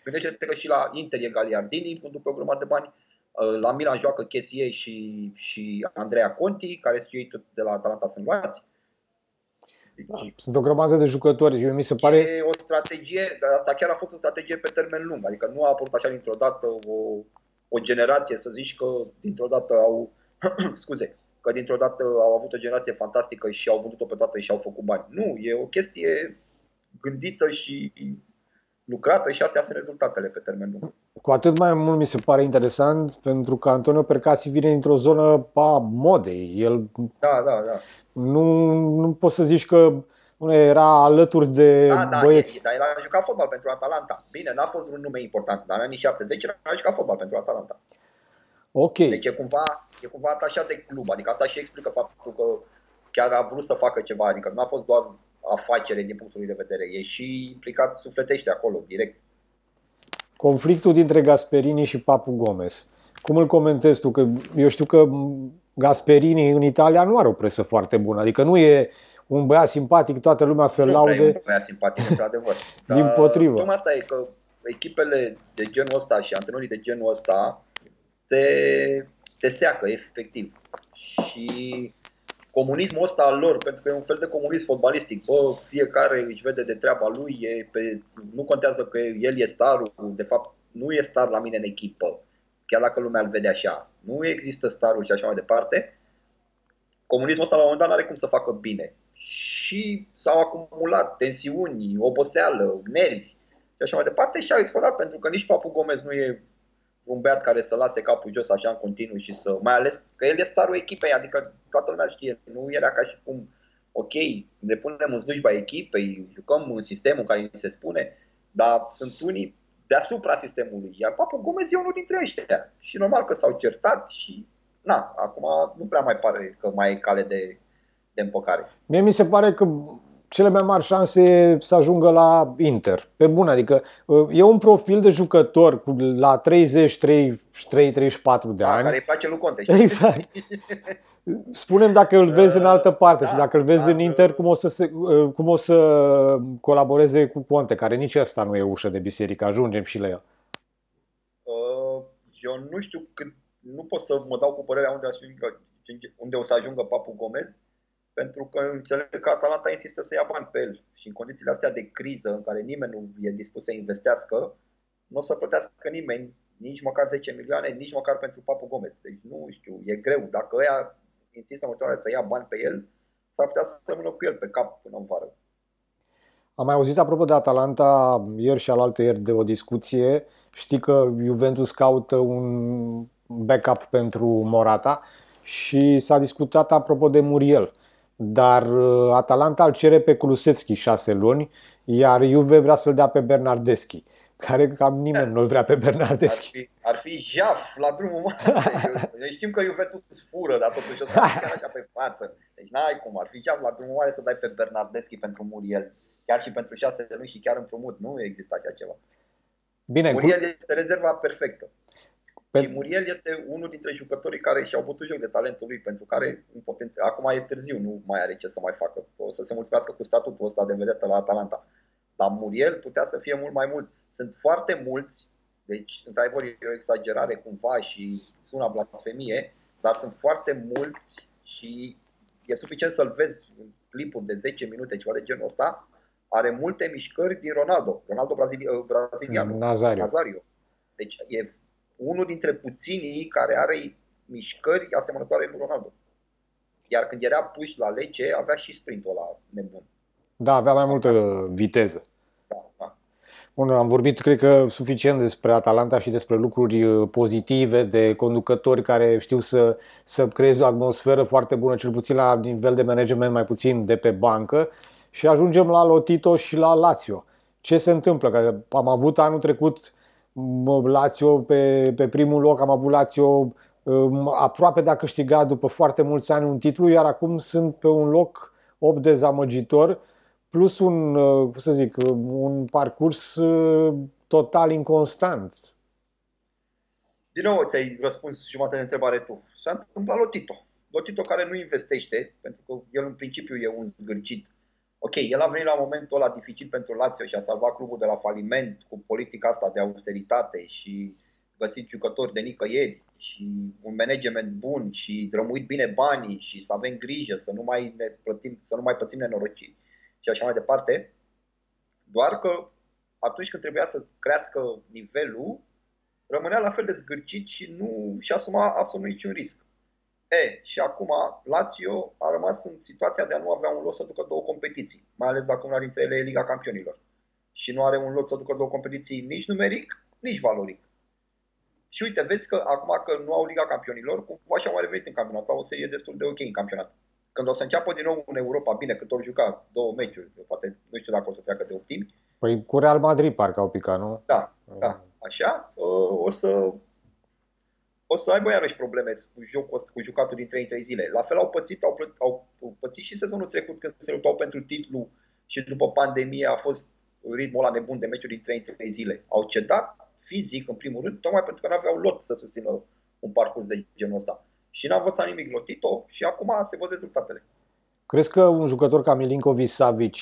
Gândește-te că și la Inter e Galiardini, vândut pe o grămadă de bani, uh, la Milan joacă Chesie și, și Andrea Conti, care sunt ei tot de la Atalanta sunt luați. Da, sunt o grămadă de jucători. Eu mi se pare... E o strategie, dar asta chiar a fost o strategie pe termen lung. Adică nu a apărut așa dintr-o dată o, o generație, să zici că dintr-o dată au, scuze, că dintr-o dată au avut o generație fantastică și au vândut-o pe toată și au făcut bani. Nu, e o chestie gândită și lucrată și astea sunt rezultatele pe termen lung. Cu atât mai mult mi se pare interesant pentru că Antonio Percasi vine dintr-o zonă a modei. El da, da, da. Nu, nu poți să zici că nu era alături de da, da, băieți. E, dar el a jucat fotbal pentru Atalanta. Bine, n-a fost un nume important, dar în anii 70 a jucat fotbal pentru Atalanta. Ok. Deci e cumva, e cumva atașat de club, adică asta și explică faptul că chiar a vrut să facă ceva, adică nu a fost doar afacere din punctul lui de vedere, e și implicat sufletește acolo, direct. Conflictul dintre Gasperini și Papu Gomez. Cum îl comentezi tu? Că eu știu că Gasperini în Italia nu are o presă foarte bună, adică nu e un băiat simpatic, toată lumea să-l laude. Nu e un băiat simpatic, într-adevăr. Din potrivă. Tocmai asta e că echipele de genul ăsta și antrenorii de genul ăsta te, te seacă, efectiv. Și comunismul ăsta al lor, pentru că e un fel de comunism fotbalistic, bă, fiecare își vede de treaba lui, e pe, nu contează că el e starul, de fapt nu e star la mine în echipă, chiar dacă lumea îl vede așa. Nu există starul și așa mai departe. Comunismul ăsta la un moment dat nu are cum să facă bine. Și s-au acumulat tensiuni, oboseală, nervi și așa mai departe și au explodat pentru că nici Papu Gomez nu e un băiat care să lase capul jos așa în continuu și să, mai ales că el e starul echipei, adică toată lumea știe, nu era ca și cum, ok, ne punem în slujba echipei, jucăm în sistemul în care ni se spune, dar sunt unii deasupra sistemului, iar Papu Gomez e unul dintre ăștia și normal că s-au certat și na, acum nu prea mai pare că mai e cale de, de împăcare. Mie mi se pare că cele mai mari șanse să ajungă la Inter. Pe bun, adică uh, e un profil de jucător cu la 30, 33, 34 de da, ani. care îi place lui Conte. Exact. Spunem dacă îl vezi în altă parte da, și dacă îl vezi da, în Inter, cum o, să se, uh, cum o să colaboreze cu Conte, care nici asta nu e ușă de biserică. Ajungem și la el. Uh, eu nu știu cât, nu pot să mă dau cu părerea unde, unde o să ajungă Papu Gomez pentru că înțeleg că Atalanta insistă să ia bani pe el și în condițiile astea de criză în care nimeni nu e dispus să investească, nu o să plătească nimeni nici măcar 10 milioane, nici măcar pentru Papu Gomez. Deci nu știu, e greu. Dacă ăia insistă în să ia bani pe el, s-ar putea să rămână cu el pe cap până în vară. Am mai auzit apropo de Atalanta ieri și alaltă ieri de o discuție. Știi că Juventus caută un backup pentru Morata și s-a discutat apropo de Muriel dar uh, Atalanta îl cere pe Kulusevski șase luni, iar Juve vrea să-l dea pe Bernardeschi, care cam nimeni nu-l vrea pe Bernardeschi. Ar fi, ar fi jaf la drumul mare. Noi știm că Juventus fură, dar totuși o să chiar așa pe față. Deci n-ai cum, ar fi jaf la drumul mare să dai pe Bernardeschi pentru Muriel. Chiar și pentru șase luni și chiar împrumut. Nu există așa ceva. Bine, Muriel este rezerva perfectă. Pe... Și Muriel este unul dintre jucătorii care și-au bătut joc de talentul lui, pentru care în potențial, acum e târziu, nu mai are ce să mai facă. O să se mulțumească cu statutul ăsta de vedetă la Atalanta. Dar Muriel putea să fie mult mai mult. Sunt foarte mulți, deci într-adevăr e o exagerare cumva și sună blasfemie, dar sunt foarte mulți și e suficient să-l vezi în clipuri de 10 minute, ceva de genul ăsta, are multe mișcări din Ronaldo, Ronaldo brazilian, Nazario. Nazario. Deci e unul dintre puținii care are mișcări asemănătoare cu Ronaldo. Iar când era puși la lege, avea și sprintul ăla nebun. Da, avea mai multă viteză. Da, da. Bun, am vorbit, cred că, suficient despre Atalanta și despre lucruri uh, pozitive, de conducători care știu să, să creeze o atmosferă foarte bună, cel puțin la nivel de management, mai puțin de pe bancă. Și ajungem la Lotito și la Lazio. Ce se întâmplă? Că am avut anul trecut Lazio pe, pe primul loc, am avut Lazio um, aproape de a câștiga după foarte mulți ani un titlu, iar acum sunt pe un loc 8 dezamăgitor, plus un, uh, cum să zic, un parcurs uh, total inconstant. Din nou ți-ai răspuns jumătate de întrebare tu. S-a întâmplat Lotito. Lotito care nu investește, pentru că el în principiu e un zgârcit Ok, el a venit la momentul ăla dificil pentru Lazio și a salvat clubul de la faliment cu politica asta de austeritate și găsit jucători de nicăieri și un management bun și drămuit bine banii și să avem grijă să nu mai, ne plătim, să nu mai plătim nenorociri și așa mai departe. Doar că atunci când trebuia să crească nivelul, rămânea la fel de zgârcit și nu și asuma absolut niciun risc. E, și acum Lazio a rămas în situația de a nu avea un lot să ducă două competiții, mai ales dacă una dintre ele e Liga Campionilor. Și nu are un lot să ducă două competiții nici numeric, nici valoric. Și uite, vezi că acum că nu au Liga Campionilor, cumva și-au mai revenit în campionat, au o serie destul de ok în campionat. Când o să înceapă din nou în Europa, bine, cât ori juca două meciuri, poate nu știu dacă o să treacă de optimi. Păi cu Real Madrid parcă au picat, nu? Da, da, așa. O să o să aibă iarăși probleme cu, joc, cu jucatul din 3 în 3 zile. La fel au pățit, au, plăt, au pățit și sezonul trecut când se luptau pentru titlu și după pandemie a fost ritmul ăla nebun de meciuri din 3 în 3 zile. Au cedat fizic, în primul rând, tocmai pentru că nu aveau lot să susțină un parcurs de genul ăsta. Și n-a învățat nimic Lotito și acum se văd rezultatele. Crezi că un jucător ca Milinkovic Savic,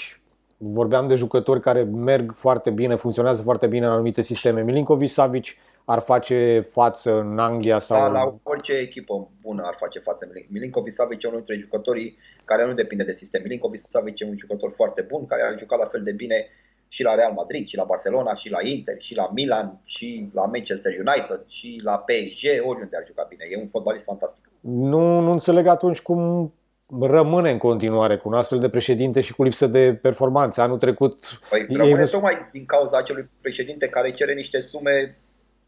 vorbeam de jucători care merg foarte bine, funcționează foarte bine în anumite sisteme, Milinkovic Savic ar face față în Anglia sau... Da, la orice echipă bună ar face față Milinkovic. Milinkovic Savic e unul dintre jucătorii care nu depinde de sistem. Milinkovic Savic e un jucător foarte bun, care a jucat la fel de bine și la Real Madrid, și la Barcelona, și la Inter, și la Milan, și la Manchester United, și la PSG, oriunde ar juca bine. E un fotbalist fantastic. Nu, nu înțeleg atunci cum rămâne în continuare cu un astfel de președinte și cu lipsă de performanțe. Anul trecut... Păi rămâne ei... tocmai din cauza acelui președinte care cere niște sume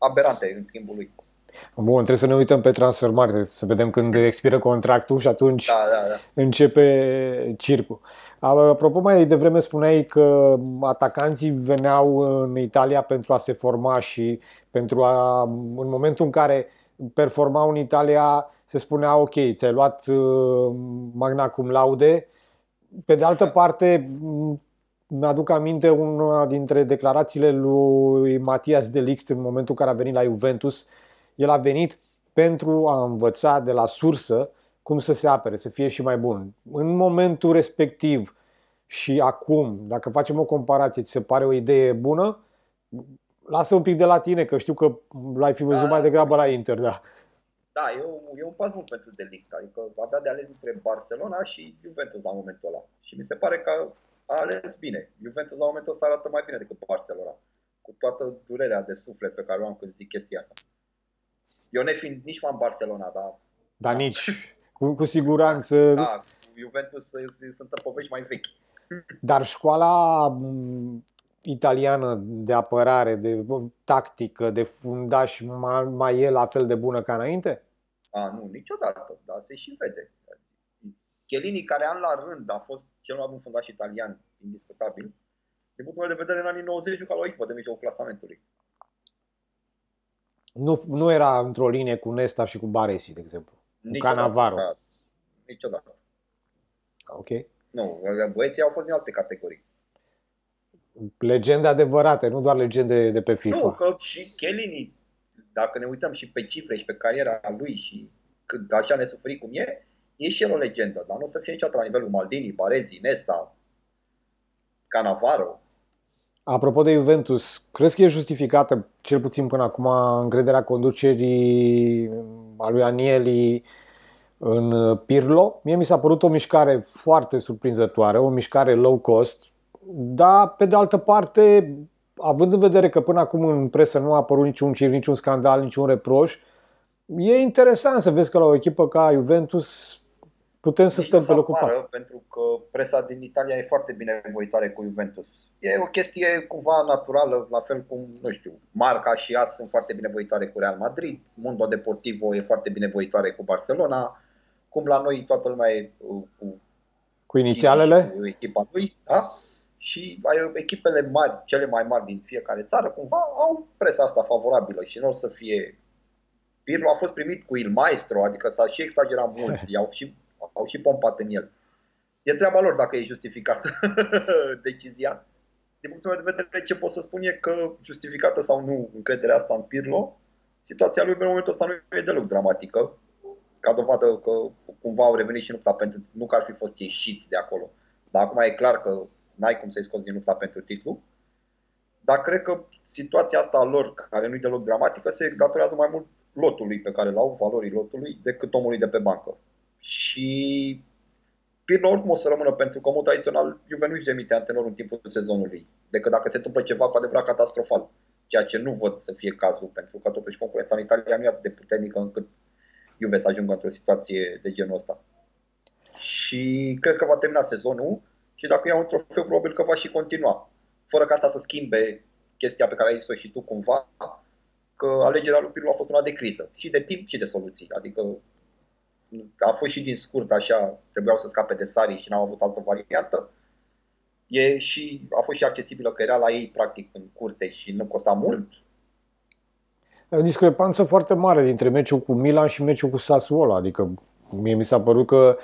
aberante în schimbul lui. Bun, trebuie să ne uităm pe transfermare, să vedem când expiră contractul și atunci da, da, da. începe circul. Apropo, mai devreme spuneai că atacanții veneau în Italia pentru a se forma și pentru a, în momentul în care performau în Italia, se spunea ok, ți-ai luat uh, magna cum laude. Pe de altă parte, mi-aduc aminte una dintre declarațiile lui Matias de Ligt în momentul în care a venit la Juventus. El a venit pentru a învăța de la sursă cum să se apere, să fie și mai bun. În momentul respectiv și acum, dacă facem o comparație, ți se pare o idee bună? Lasă un pic de la tine, că știu că l-ai fi văzut da, mai degrabă la Inter, da. Da, e, un, e un pas bun pentru Delict, adică avea de ales între Barcelona și Juventus la momentul ăla. Și mi se pare că a ales bine. Juventus la momentul ăsta arată mai bine decât Barcelona. Cu toată durerea de suflet pe care o am când zic chestia asta. Eu ne fiind nici fan Barcelona, dar... Dar nici, cu, cu siguranță... Da, Juventus sunt povești mai vechi. Dar școala italiană de apărare, de tactică, de fundaș, mai, mai e la fel de bună ca înainte? A, nu, niciodată, dar se și vede. Chiellini, care an la rând a fost cel mai bun fundaș italian, indiscutabil, din punctul meu de vedere, în anii 90 juca la o echipă de mijlocul clasamentului. Nu, nu era într-o linie cu Nesta și cu Baresi, de exemplu. Cu Canavaro. Da, niciodată. Ok. Nu, băieții au fost din alte categorii. Legende adevărate, nu doar legende de pe FIFA. Nu, că și Chiellini, dacă ne uităm și pe cifre și pe cariera lui și cât așa ne suferi cum e, e și el o legendă, dar nu o să fie niciodată la nivelul Maldini, Barezi, Nesta, Canavaro. Apropo de Juventus, crezi că e justificată, cel puțin până acum, încrederea conducerii a lui Anieli în Pirlo? Mie mi s-a părut o mișcare foarte surprinzătoare, o mișcare low cost, dar pe de altă parte, având în vedere că până acum în presă nu a apărut niciun cir, niciun scandal, niciun reproș, e interesant să vezi că la o echipă ca Juventus putem să stăm pe locul 4. Pentru că presa din Italia e foarte binevoitoare cu Juventus. E o chestie cumva naturală, la fel cum, nu știu, Marca și AS sunt foarte binevoitoare cu Real Madrid, Mundo Deportivo e foarte binevoitoare cu Barcelona, cum la noi toată lumea e uh, cu, cu inițialele, cu echipa lui, da? Și echipele mari, cele mai mari din fiecare țară, cumva au presa asta favorabilă și nu o să fie Pirlo a fost primit cu il maestro, adică s-a și exagerat mult, i-au și au și pompat în el. E treaba lor dacă e justificată decizia. Din punctul meu de vedere, ce pot să spun e că justificată sau nu încrederea asta în Pirlo, situația lui în momentul ăsta nu e deloc dramatică. Ca dovadă că cumva au revenit și lupta pentru, nu că ar fi fost ieșiți de acolo. Dar acum e clar că n-ai cum să-i scoți din lupta pentru titlu. Dar cred că situația asta a lor, care nu e deloc dramatică, se datorează mai mult lotului pe care l-au, valorii lotului, decât omului de pe bancă. Și Pirlo oricum o să rămână pentru că, în mod tradițional, Juve nu-și demite antenor în timpul sezonului, decât dacă se întâmplă ceva cu adevărat catastrofal. Ceea ce nu văd să fie cazul, pentru că totuși concurența în Italia nu e atât de puternică încât Juve să ajungă într-o situație de genul ăsta. Și cred că va termina sezonul și dacă ia un trofeu, probabil că va și continua. Fără ca asta să schimbe chestia pe care ai zis-o și tu cumva, că alegerea lui Pirlo a fost una de criză. Și de timp și de soluții. Adică a fost și din scurt așa, trebuiau să scape de Sari și n-au avut altă variantă. E și, a fost și accesibilă că era la ei practic în curte și nu costa mult. O discrepanță foarte mare dintre meciul cu Milan și meciul cu Sassuolo. Adică mie mi s-a părut că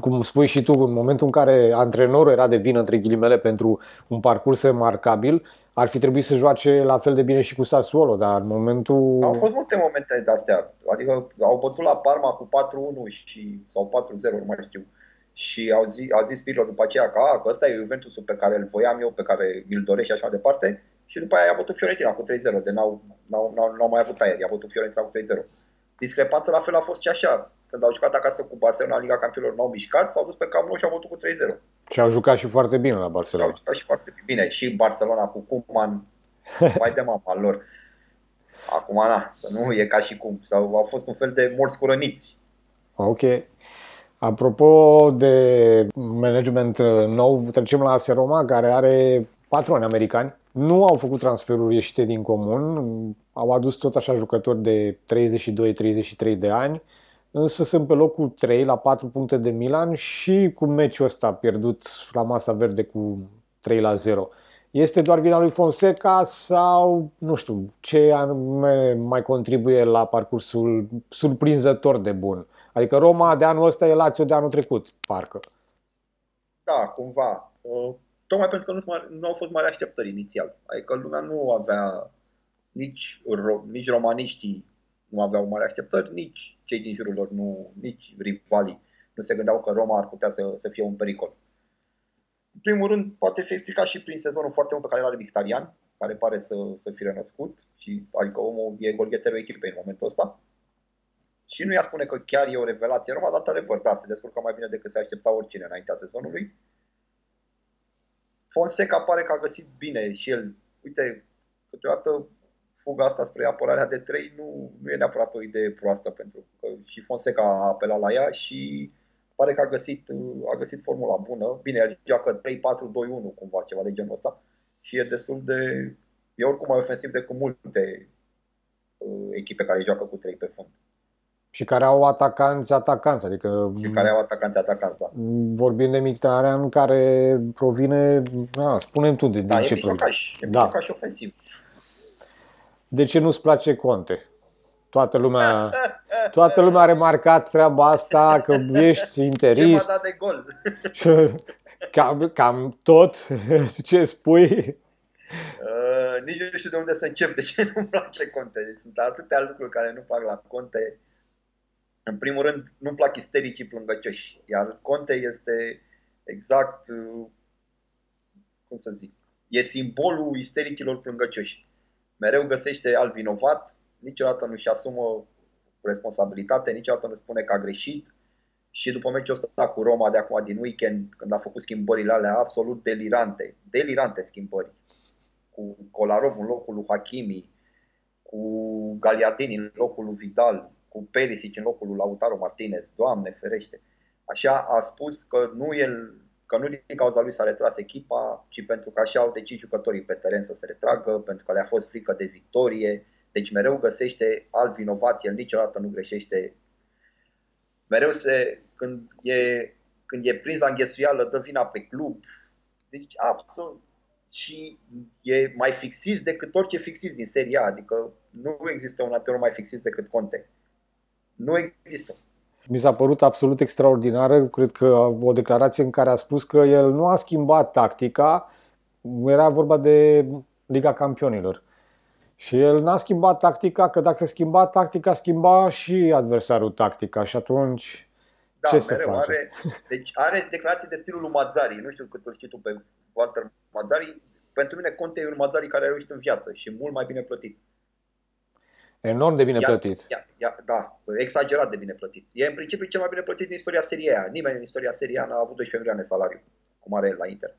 cum spui și tu, în momentul în care antrenorul era de vină, între ghilimele, pentru un parcurs remarcabil, ar fi trebuit să joace la fel de bine și cu Sassuolo, dar în momentul... Au fost multe momente de astea, adică au bătut la Parma cu 4-1 și, sau 4-0, nu mai știu. Și au zis, au zis Pirlo după aceea că, a, că ăsta e Juventusul pe care îl voiam eu, pe care îl doresc și așa mai departe. Și după aia a bătut Fiorentina cu 3-0, de n-au, n-au, n-au, n-au mai avut aer, i-a bătut Fiorentina cu 3-0. Discrepanța la fel a fost și așa. Când au jucat acasă cu Barcelona, Liga Campionilor n-au mișcat, s-au dus pe Camp Nou și au bătut cu 3-0. Și au jucat și foarte bine la Barcelona. Au jucat și foarte bine. Și Barcelona cu Kuman, mai de mapa lor. Acum, na, să nu e ca și cum. Sau au fost un fel de morți curăniți. Ok. Apropo de management nou, trecem la AS Roma, care are patroni americani. Nu au făcut transferuri ieșite din comun, au adus tot așa jucători de 32-33 de ani, însă sunt pe locul 3 la 4 puncte de Milan și cu meciul ăsta pierdut la masa verde cu 3 la 0. Este doar vina lui Fonseca sau, nu știu, ce anume mai contribuie la parcursul surprinzător de bun? Adică Roma de anul ăsta e Lazio de anul trecut, parcă. Da, cumva. Tocmai pentru că nu, nu au fost mari așteptări inițial. Adică lumea nu avea, nici, nici romaniștii nu aveau mari așteptări, nici cei din jurul lor, nu, nici rivalii nu se gândeau că Roma ar putea să, să fie un pericol. În primul rând, poate fi explicat și prin sezonul foarte mult pe care l are Mkhitaryan, care pare să, să fie renăscut, și, adică omul e golgheterul echipei în momentul ăsta. Și nu i-a spune că chiar e o revelație Roma, dar într-adevăr, da, se descurcă mai bine decât se aștepta oricine înaintea sezonului. Fonseca pare că a găsit bine și el. Uite, câteodată fuga asta spre apărarea de 3 nu, nu e neapărat o idee proastă, pentru că și Fonseca a apelat la ea și pare că a găsit, a găsit formula bună. Bine, el joacă 3-4-2-1 cumva, ceva de genul ăsta și e destul de... E oricum mai ofensiv decât multe uh, echipe care joacă cu 3 pe fund. Și care au atacanți atacanți, adică... Și care au atacanți atacanți, da. Vorbim de Mictarian care provine, a, spune tu de, da, din ce provine. E da. și ofensiv. De ce nu-ți place Conte? Toată lumea, toată lumea a remarcat treaba asta, că ești interist. Ce m-a dat de gol? Cam, cam tot ce spui. Uh, nici nu știu de unde să încep, de ce nu-mi place Conte. Sunt atâtea lucruri care nu fac la Conte. În primul rând, nu-mi plac istericii plângăcioși, iar Conte este exact, uh, cum să zic, e simbolul istericilor plângăcioși. Mereu găsește alt vinovat, niciodată nu-și asumă responsabilitate, niciodată nu spune că a greșit. Și după meciul ăsta cu Roma de acum din weekend, când a făcut schimbările alea absolut delirante, delirante schimbări, cu Kolarov în locul lui Hakimi, cu Gagliardini în locul lui Vidal, cu Perisic în locul lui Lautaro Martinez, Doamne ferește. Așa a spus că nu el că nu din cauza lui s-a retras echipa, ci pentru că așa au decis jucătorii pe teren să se retragă, pentru că le-a fost frică de victorie. Deci mereu găsește alt vinovat, el niciodată nu greșește. Mereu se, când e, când e prins la înghesuială, dă vina pe club. Deci absolut. Și e mai fixist decât orice fixist din seria adică nu există un antrenor mai fixist decât Conte. Nu există. Mi s-a părut absolut extraordinară, cred că o declarație în care a spus că el nu a schimbat tactica, era vorba de Liga Campionilor. Și el n-a schimbat tactica, că dacă schimba tactica, schimba și adversarul tactica și atunci da, ce mereu, să face? Are, deci are declarații de stilul lui Mazzari, nu știu cât îl știi tu pe Walter Mazzari. Pentru mine Conte e un Mazzari care a reușit în viață și mult mai bine plătit. Enorm de bine ia, plătit. Ia, ia, da, exagerat de bine plătit. E în principiu cel mai bine plătit din istoria Serie A. Nimeni în istoria Serie A n-a avut 12 milioane salariu, cum are la Inter.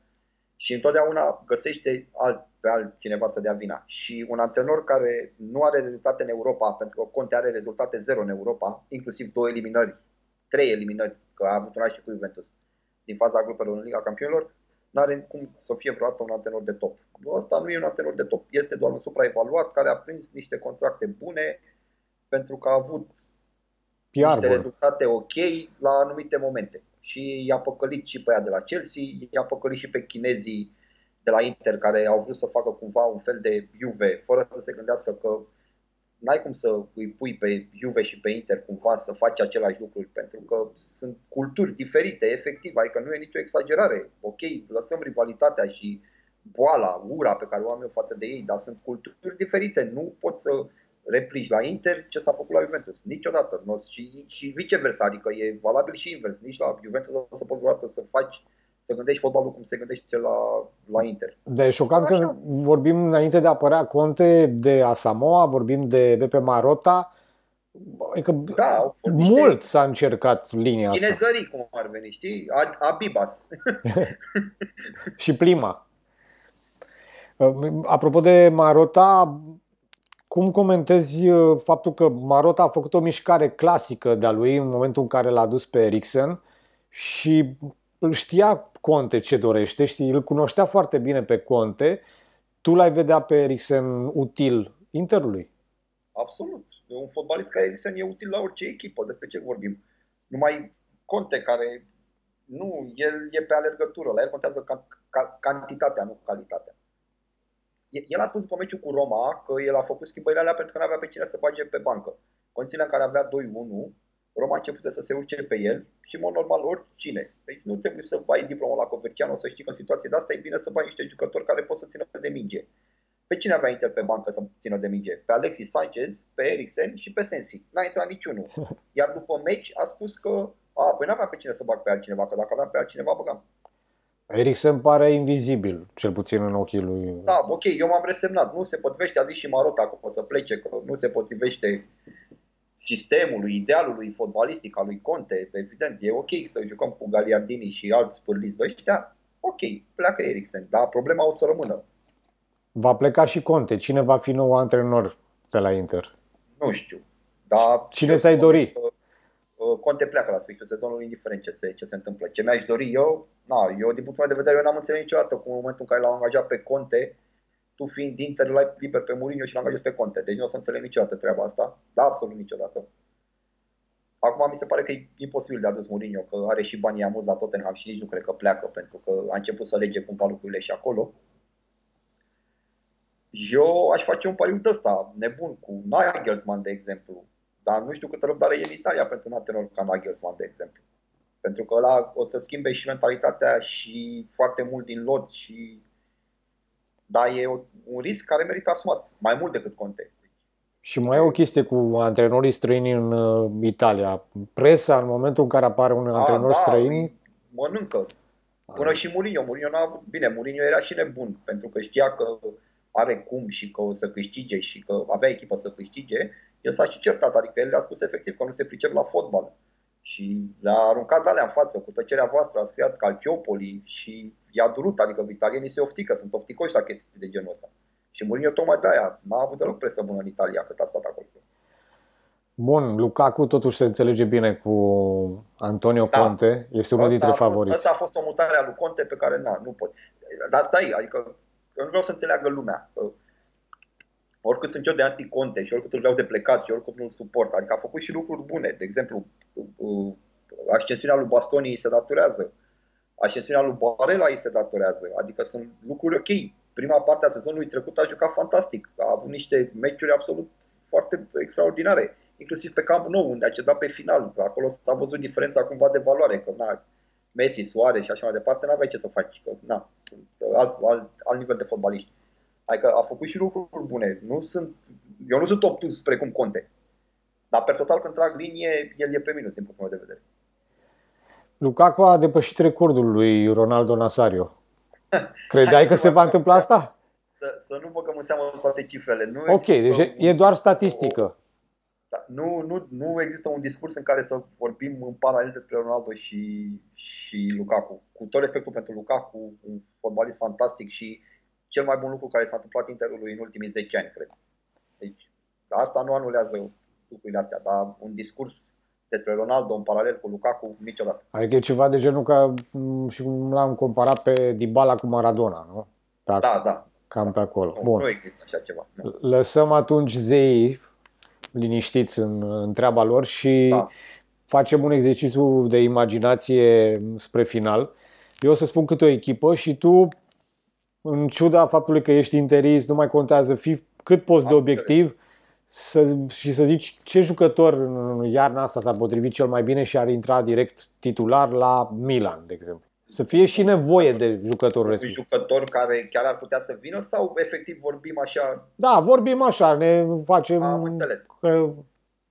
Și întotdeauna găsește alt, pe altcineva să dea vina. Și un antrenor care nu are rezultate în Europa, pentru că Conte are rezultate zero în Europa, inclusiv două eliminări, trei eliminări, că a avut una și cu Juventus, din faza grupelor în Liga Campionilor, nu are cum să fie vreodată un antrenor de top. Ăsta nu e un antrenor de top, este doar un supraevaluat care a prins niște contracte bune pentru că a avut PR niște rezultate ok la anumite momente. Și i-a păcălit și pe ea de la Chelsea, i-a păcălit și pe chinezii de la Inter care au vrut să facă cumva un fel de Juve, fără să se gândească că n-ai cum să îi pui pe Juve și pe Inter cumva să faci același lucruri, pentru că sunt culturi diferite, efectiv, adică nu e nicio exagerare. Ok, lăsăm rivalitatea și boala, ura pe care o am eu față de ei, dar sunt culturi diferite. Nu poți să replici la Inter ce s-a făcut la Juventus. Niciodată. Și, și viceversa, adică e valabil și invers. Nici la Juventus o să poți vreodată să faci să gândești fotbalul cum se gândește la, la Inter. De e șocant că vorbim înainte de a apărea Conte de Asamoa, vorbim de Bepe Marota. Adică da, mult s-a încercat linia asta. Chinezării, cum ar veni, știi? Abibas. și Plima. Apropo de Marota, cum comentezi uh, faptul că Marota a făcut o mișcare clasică de-a lui în momentul în care l-a dus pe Eriksen și îl știa Conte ce dorește, știi, îl cunoștea foarte bine pe Conte, tu l-ai vedea pe Eriksen util Interului? Absolut. Un fotbalist ca Eriksen e util la orice echipă, despre ce vorbim. Numai Conte care nu, el e pe alergătură, la el contează ca, ca, cantitatea, nu calitatea. El a spus după meciul cu Roma că el a făcut schimbările alea pentru că nu avea pe cine să bage pe bancă. Condițiile în care avea 2-1, Roma a început să se urce pe el și, în mod normal, oricine. Deci nu trebuie să bai diploma la Coverciano, să știi că în situație de asta e bine să bai niște jucători care pot să țină de minge. Pe cine avea Inter pe bancă să țină de minge? Pe Alexis Sanchez, pe Eriksen și pe Sensi. N-a intrat niciunul. Iar după meci a spus că a, păi n-avea pe cine să bag pe altcineva, că dacă avea pe altcineva, băgam. Eriksen pare invizibil, cel puțin în ochii lui. Da, ok, eu m-am resemnat. Nu se potrivește, a zis și Marota acum să plece, că nu se potrivește sistemului, idealului fotbalistic al lui Conte, evident, e ok să jucăm cu Galiardini și alți pârliți de ăștia, ok, pleacă Eriksen, dar problema o să rămână. Va pleca și Conte. Cine va fi nou antrenor de la Inter? Nu știu. Dar Cine ți-ai dori? Uh, Conte pleacă la sfârșitul sezonului, indiferent ce se, ce se întâmplă. Ce mi-aș dori eu, na, eu din punctul meu de vedere, eu n-am înțeles niciodată cum în momentul în care l-au angajat pe Conte, tu fiind Inter, l-ai liber pe Mourinho și l-angajezi pe Conte. Deci nu o să înțeleg niciodată treaba asta. Da, absolut niciodată. Acum mi se pare că e imposibil de adus Mourinho, că are și banii amuz la Tottenham și nici nu cred că pleacă, pentru că a început să lege cumva lucrurile și acolo. Eu aș face un pariu de ăsta, nebun, cu Nagelsmann, de exemplu. Dar nu știu câtă răbdare e în Italia pentru un antrenor ca Nagelsmann, de exemplu. Pentru că ăla o să schimbe și mentalitatea și foarte mult din lot și dar e un risc care merită asumat, mai mult decât Conte. Și mai e o chestie cu antrenorii străini în uh, Italia. Presa, în momentul în care apare un antrenor A, da, străin... Mănâncă. Până A. și Mourinho. Mourinho n-a avut... Bine, Mourinho era și nebun, pentru că știa că are cum și că o să câștige și că avea echipă să câștige. El s-a și certat, adică el a spus efectiv că nu se pricep la fotbal. Și le-a aruncat alea în față, cu tăcerea voastră, a scriat Calciopoli și i-a durut, adică italienii se oftică, sunt ofticoși la chestii de genul ăsta. Și Mourinho tocmai de aia n-a avut deloc presă bună în Italia cât a stat acolo. Bun, Lukaku totuși se înțelege bine cu Antonio Da. Conte, este unul dintre Asta a fost- favoriți. Asta a fost o mutare a lui Conte pe care na, nu pot. Dar stai, adică eu nu vreau să înțeleagă lumea. că Oricât sunt eu de anti-Conte și oricât îl vreau de plecat și oricât nu-l suport. Adică a făcut și lucruri bune. De exemplu, uh, ascensiunea lui Bastoni îi se datorează. Ascensiunea lui Barella îi se datorează. Adică sunt lucruri ok. Prima parte a sezonului trecut a jucat fantastic. A avut niște meciuri absolut foarte extraordinare. Inclusiv pe Camp Nou, unde a cedat pe final. Acolo s-a văzut diferența cumva de valoare. Că na, Messi, Suarez și așa mai departe, n-aveai ce să faci. Că, na, alt, alt, alt nivel de fotbaliști. Adică a făcut și lucruri bune. Nu sunt, eu nu sunt obtuz precum Conte. Dar pe total când trag linie, el e pe minus din punctul meu de vedere. Lukaku a depășit recordul lui Ronaldo Nazario. Credeai că se va întâmpla asta? Să, să nu băgăm în seamă toate cifrele. Nu Ok, deci există e- un- e doar statistică. Da, nu, nu, nu există un discurs în care să vorbim în paralel despre Ronaldo și, și Lukaku. Cu tot respectul pentru Lukaku, un fotbalist fantastic și cel mai bun lucru care s-a întâmplat Interului în ultimii 10 ani, cred. Deci, asta nu anulează lucrurile astea, dar un discurs despre Ronaldo în paralel cu Lukaku, niciodată. Adică e ceva de genul ca m, și cum l-am comparat pe Dybala cu Maradona, nu? Pe ac- Da, da, Cam pe acolo. nu, Bun. nu există așa ceva. Nu. Lăsăm atunci zeii liniștiți în, în treaba lor și Da. facem un exercițiu de imaginație spre final. Eu o să spun câte o echipă și tu, în ciuda faptului că ești interist, nu mai contează, fi cât poți de Am obiectiv să, și să zici ce jucător în iarna asta s-ar potrivi cel mai bine și ar intra direct titular la Milan, de exemplu. Să fie și nevoie de jucătorul Un respectiv. jucător care chiar ar putea să vină sau efectiv vorbim așa, Da, vorbim așa, ne facem... am înțeles. că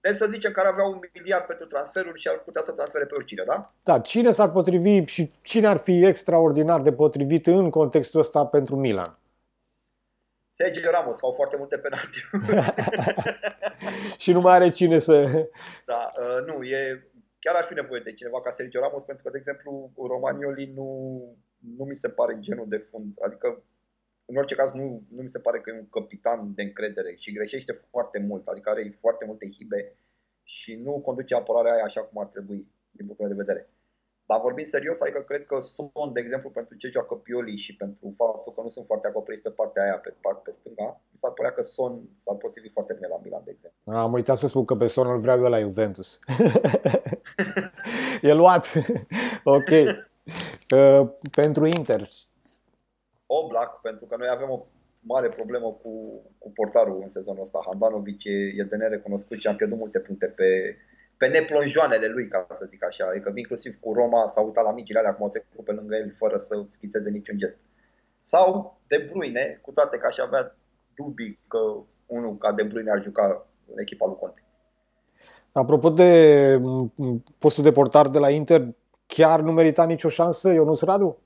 Deci să zicem că ar avea un miliard pentru transferuri și ar putea să transfere pe oricine, da? Da, cine s-ar potrivi și cine ar fi extraordinar de potrivit în contextul ăsta pentru Milan? Sergio Ramos, că au foarte multe penalti. și nu mai are cine să... da, uh, nu, e, chiar ar fi nevoie de cineva ca Sergio Ramos, pentru că, de exemplu, Romagnoli nu, nu mi se pare genul de fund. Adică, în orice caz, nu, nu mi se pare că e un capitan de încredere și greșește foarte mult. Adică are foarte multe hibe și nu conduce apărarea aia așa cum ar trebui, din punctul meu de vedere. Dar vorbind serios, adică cred că Son, de exemplu, pentru ce joacă Pioli și pentru faptul că nu sunt foarte acoperiți pe partea aia, pe, part- pe stânga, mi s-ar părea că Son s-ar potrivi foarte bine la Milan, de exemplu. Am uitat să spun că pe Son îl vreau eu la Juventus. e luat. ok. Uh, pentru Inter. Oblak, pentru că noi avem o mare problemă cu, cu portarul în sezonul ăsta. Handanovic e, e de nerecunoscut și am pierdut multe puncte pe, pe neplonjoanele lui, ca să zic așa. Adică inclusiv cu Roma s-a uitat la micile alea cum au trecut pe lângă el fără să schițeze niciun gest. Sau De Bruyne, cu toate că aș avea dubii că unul ca De Bruyne ar juca în echipa lui Conte. Apropo de m, m, postul de portar de la Inter, chiar nu merita nicio șansă Ionuț Radu?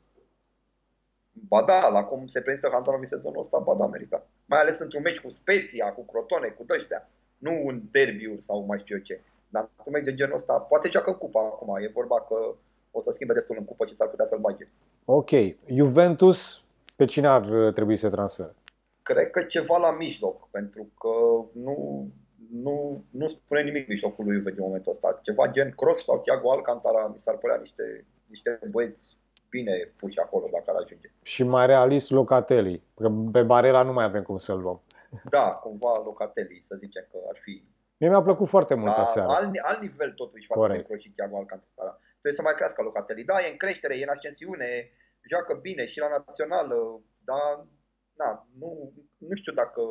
Ba da, la cum se prezintă Handanovic sezonul ăsta, ba da, america. Mai ales într-un meci cu Spezia, cu Crotone, cu dăștia. Nu un derby sau mai știu eu ce. Dar într-un meci de genul ăsta, poate joacă în cupa acum. E vorba că o să schimbe destul în cupă și s-ar putea să-l bage. Ok. Juventus, pe cine ar uh, trebui să transfere? Cred că ceva la mijloc, pentru că nu, nu, nu spune nimic mijlocul lui Juve din momentul ăsta. Ceva gen Cross sau Thiago Alcantara, mi s-ar părea niște, niște băieți bine puși acolo dacă ar ajunge. Și mai realist Locatelli. Că pe Barela nu mai avem cum să-l luăm. Da, cumva Locatelli, să zicem că ar fi Mie mi-a plăcut foarte mult La aseară. alt, alt nivel totuși față Corect. de Kroos și Thiago Alcantara. Trebuie să mai crească Locatelli. Da, e în creștere, e în ascensiune, joacă bine și la națională, dar na, nu, nu știu dacă,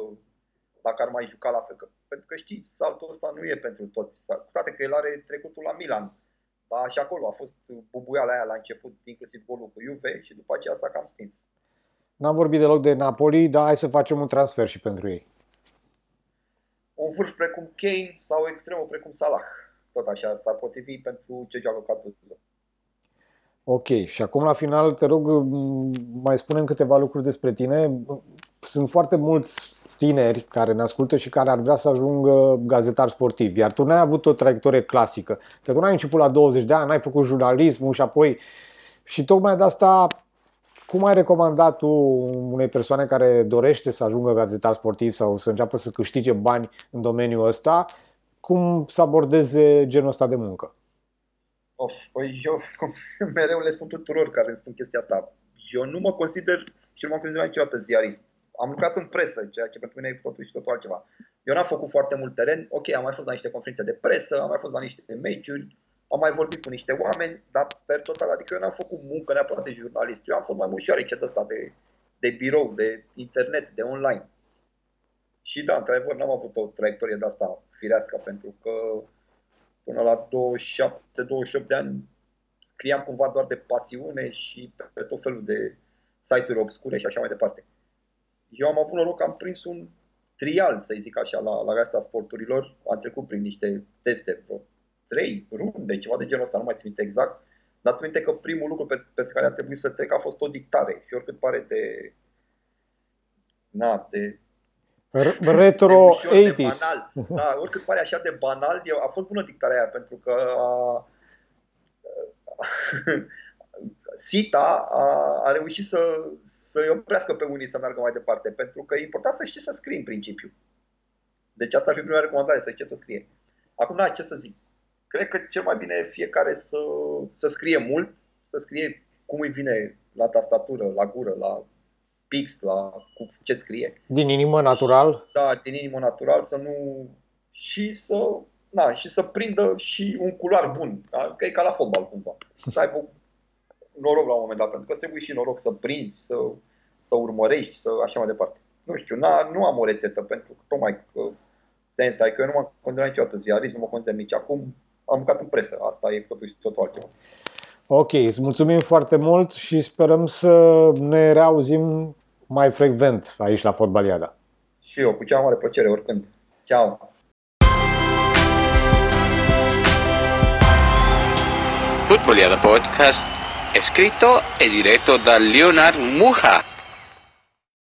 dacă ar mai juca la fel. Că, pentru că știi, saltul ăsta nu e pentru toți. Cu toate că el are trecutul la Milan. Dar și acolo a fost bubuiala aia la început, inclusiv golul cu Juve și după aceea s-a cam stins. N-am vorbit deloc de Napoli, dar hai să facem un transfer și pentru ei. Un vârf precum Kane sau o extremă precum Salah. Tot așa, s-ar potrivi pentru ce joacă Gattuso. Ok, și acum la final te rog m, mai spunem câteva lucruri despre tine. Sunt foarte mulți tineri care ne ascultă și care ar vrea să ajungă gazetari sportivi, iar tu n-ai avut o traiectorie clasică. Că tu n-ai început la 20 de ani, n-ai făcut jurnalismul și apoi... Și tocmai de asta, cum ai recomandat tu unei persoane care dorește să ajungă gazetar sportiv sau să înceapă să câștige bani în domeniul ăsta, cum să abordeze genul ăsta de muncă? Of, păi eu mereu le spun tuturor care îmi spun chestia asta. Eu nu mă consider și nu mă consider niciodată ziarist. Am lucrat în presă, ceea ce pentru mine e totul și totul altceva. Eu n-am făcut foarte mult teren. Ok, am mai fost la niște conferințe de presă, am mai fost la niște meciuri, am mai vorbit cu niște oameni, dar per total, adică eu n-am făcut muncă neapărat de jurnalist. Eu am fost mai mult și de ăsta de, de birou, de internet, de online. Și da, într-adevăr, n-am avut o traiectorie de asta firească, pentru că până la 27-28 de ani scriam cumva doar de pasiune și pe tot felul de site-uri obscure și așa mai departe. Eu am avut noroc că am prins un trial, să zic așa, la, la asta sporturilor. Am trecut prin niște teste, vreo trei runde, ceva de genul ăsta, nu mai țin exact. Dar țin că primul lucru pe, pe care a trebuit să trec a fost o dictare. Și oricât pare de... Na, de retro de 80s. banal. Da, oricât pare așa de banal, a fost bună dictarea aia, pentru că a, Sita a, a reușit să, să-i oprească pe unii să meargă mai departe, pentru că e important să știi să scrii în principiu. Deci asta ar fi prima recomandare, să știi să scrie. Acum, da, ce să zic? Cred că cel mai bine e fiecare să, să scrie mult, să scrie cum îi vine la tastatură, la gură, la pix, la cu ce scrie. Din inimă natural? Da, din inimă natural, să nu... și să, na, și să prindă și un culoar bun. Da? Că e ca la fotbal cumva. Să aibă noroc la un moment dat, pentru că trebuie și noroc să prinzi, să, să urmărești, să așa mai departe. Nu știu, n- nu am o rețetă, pentru că tocmai că sens, că eu nu mă consider niciodată ziarist, nu mă consider nici acum, am mâncat în presă, asta e totuși totul altceva. Ok, îți mulțumim foarte mult și sperăm să ne reauzim mai frecvent aici la Fotbaliada. Și eu, cu cea mare plăcere, oricând. Ciao! Footballiada Podcast è scritto e diretto da Leonard Muha.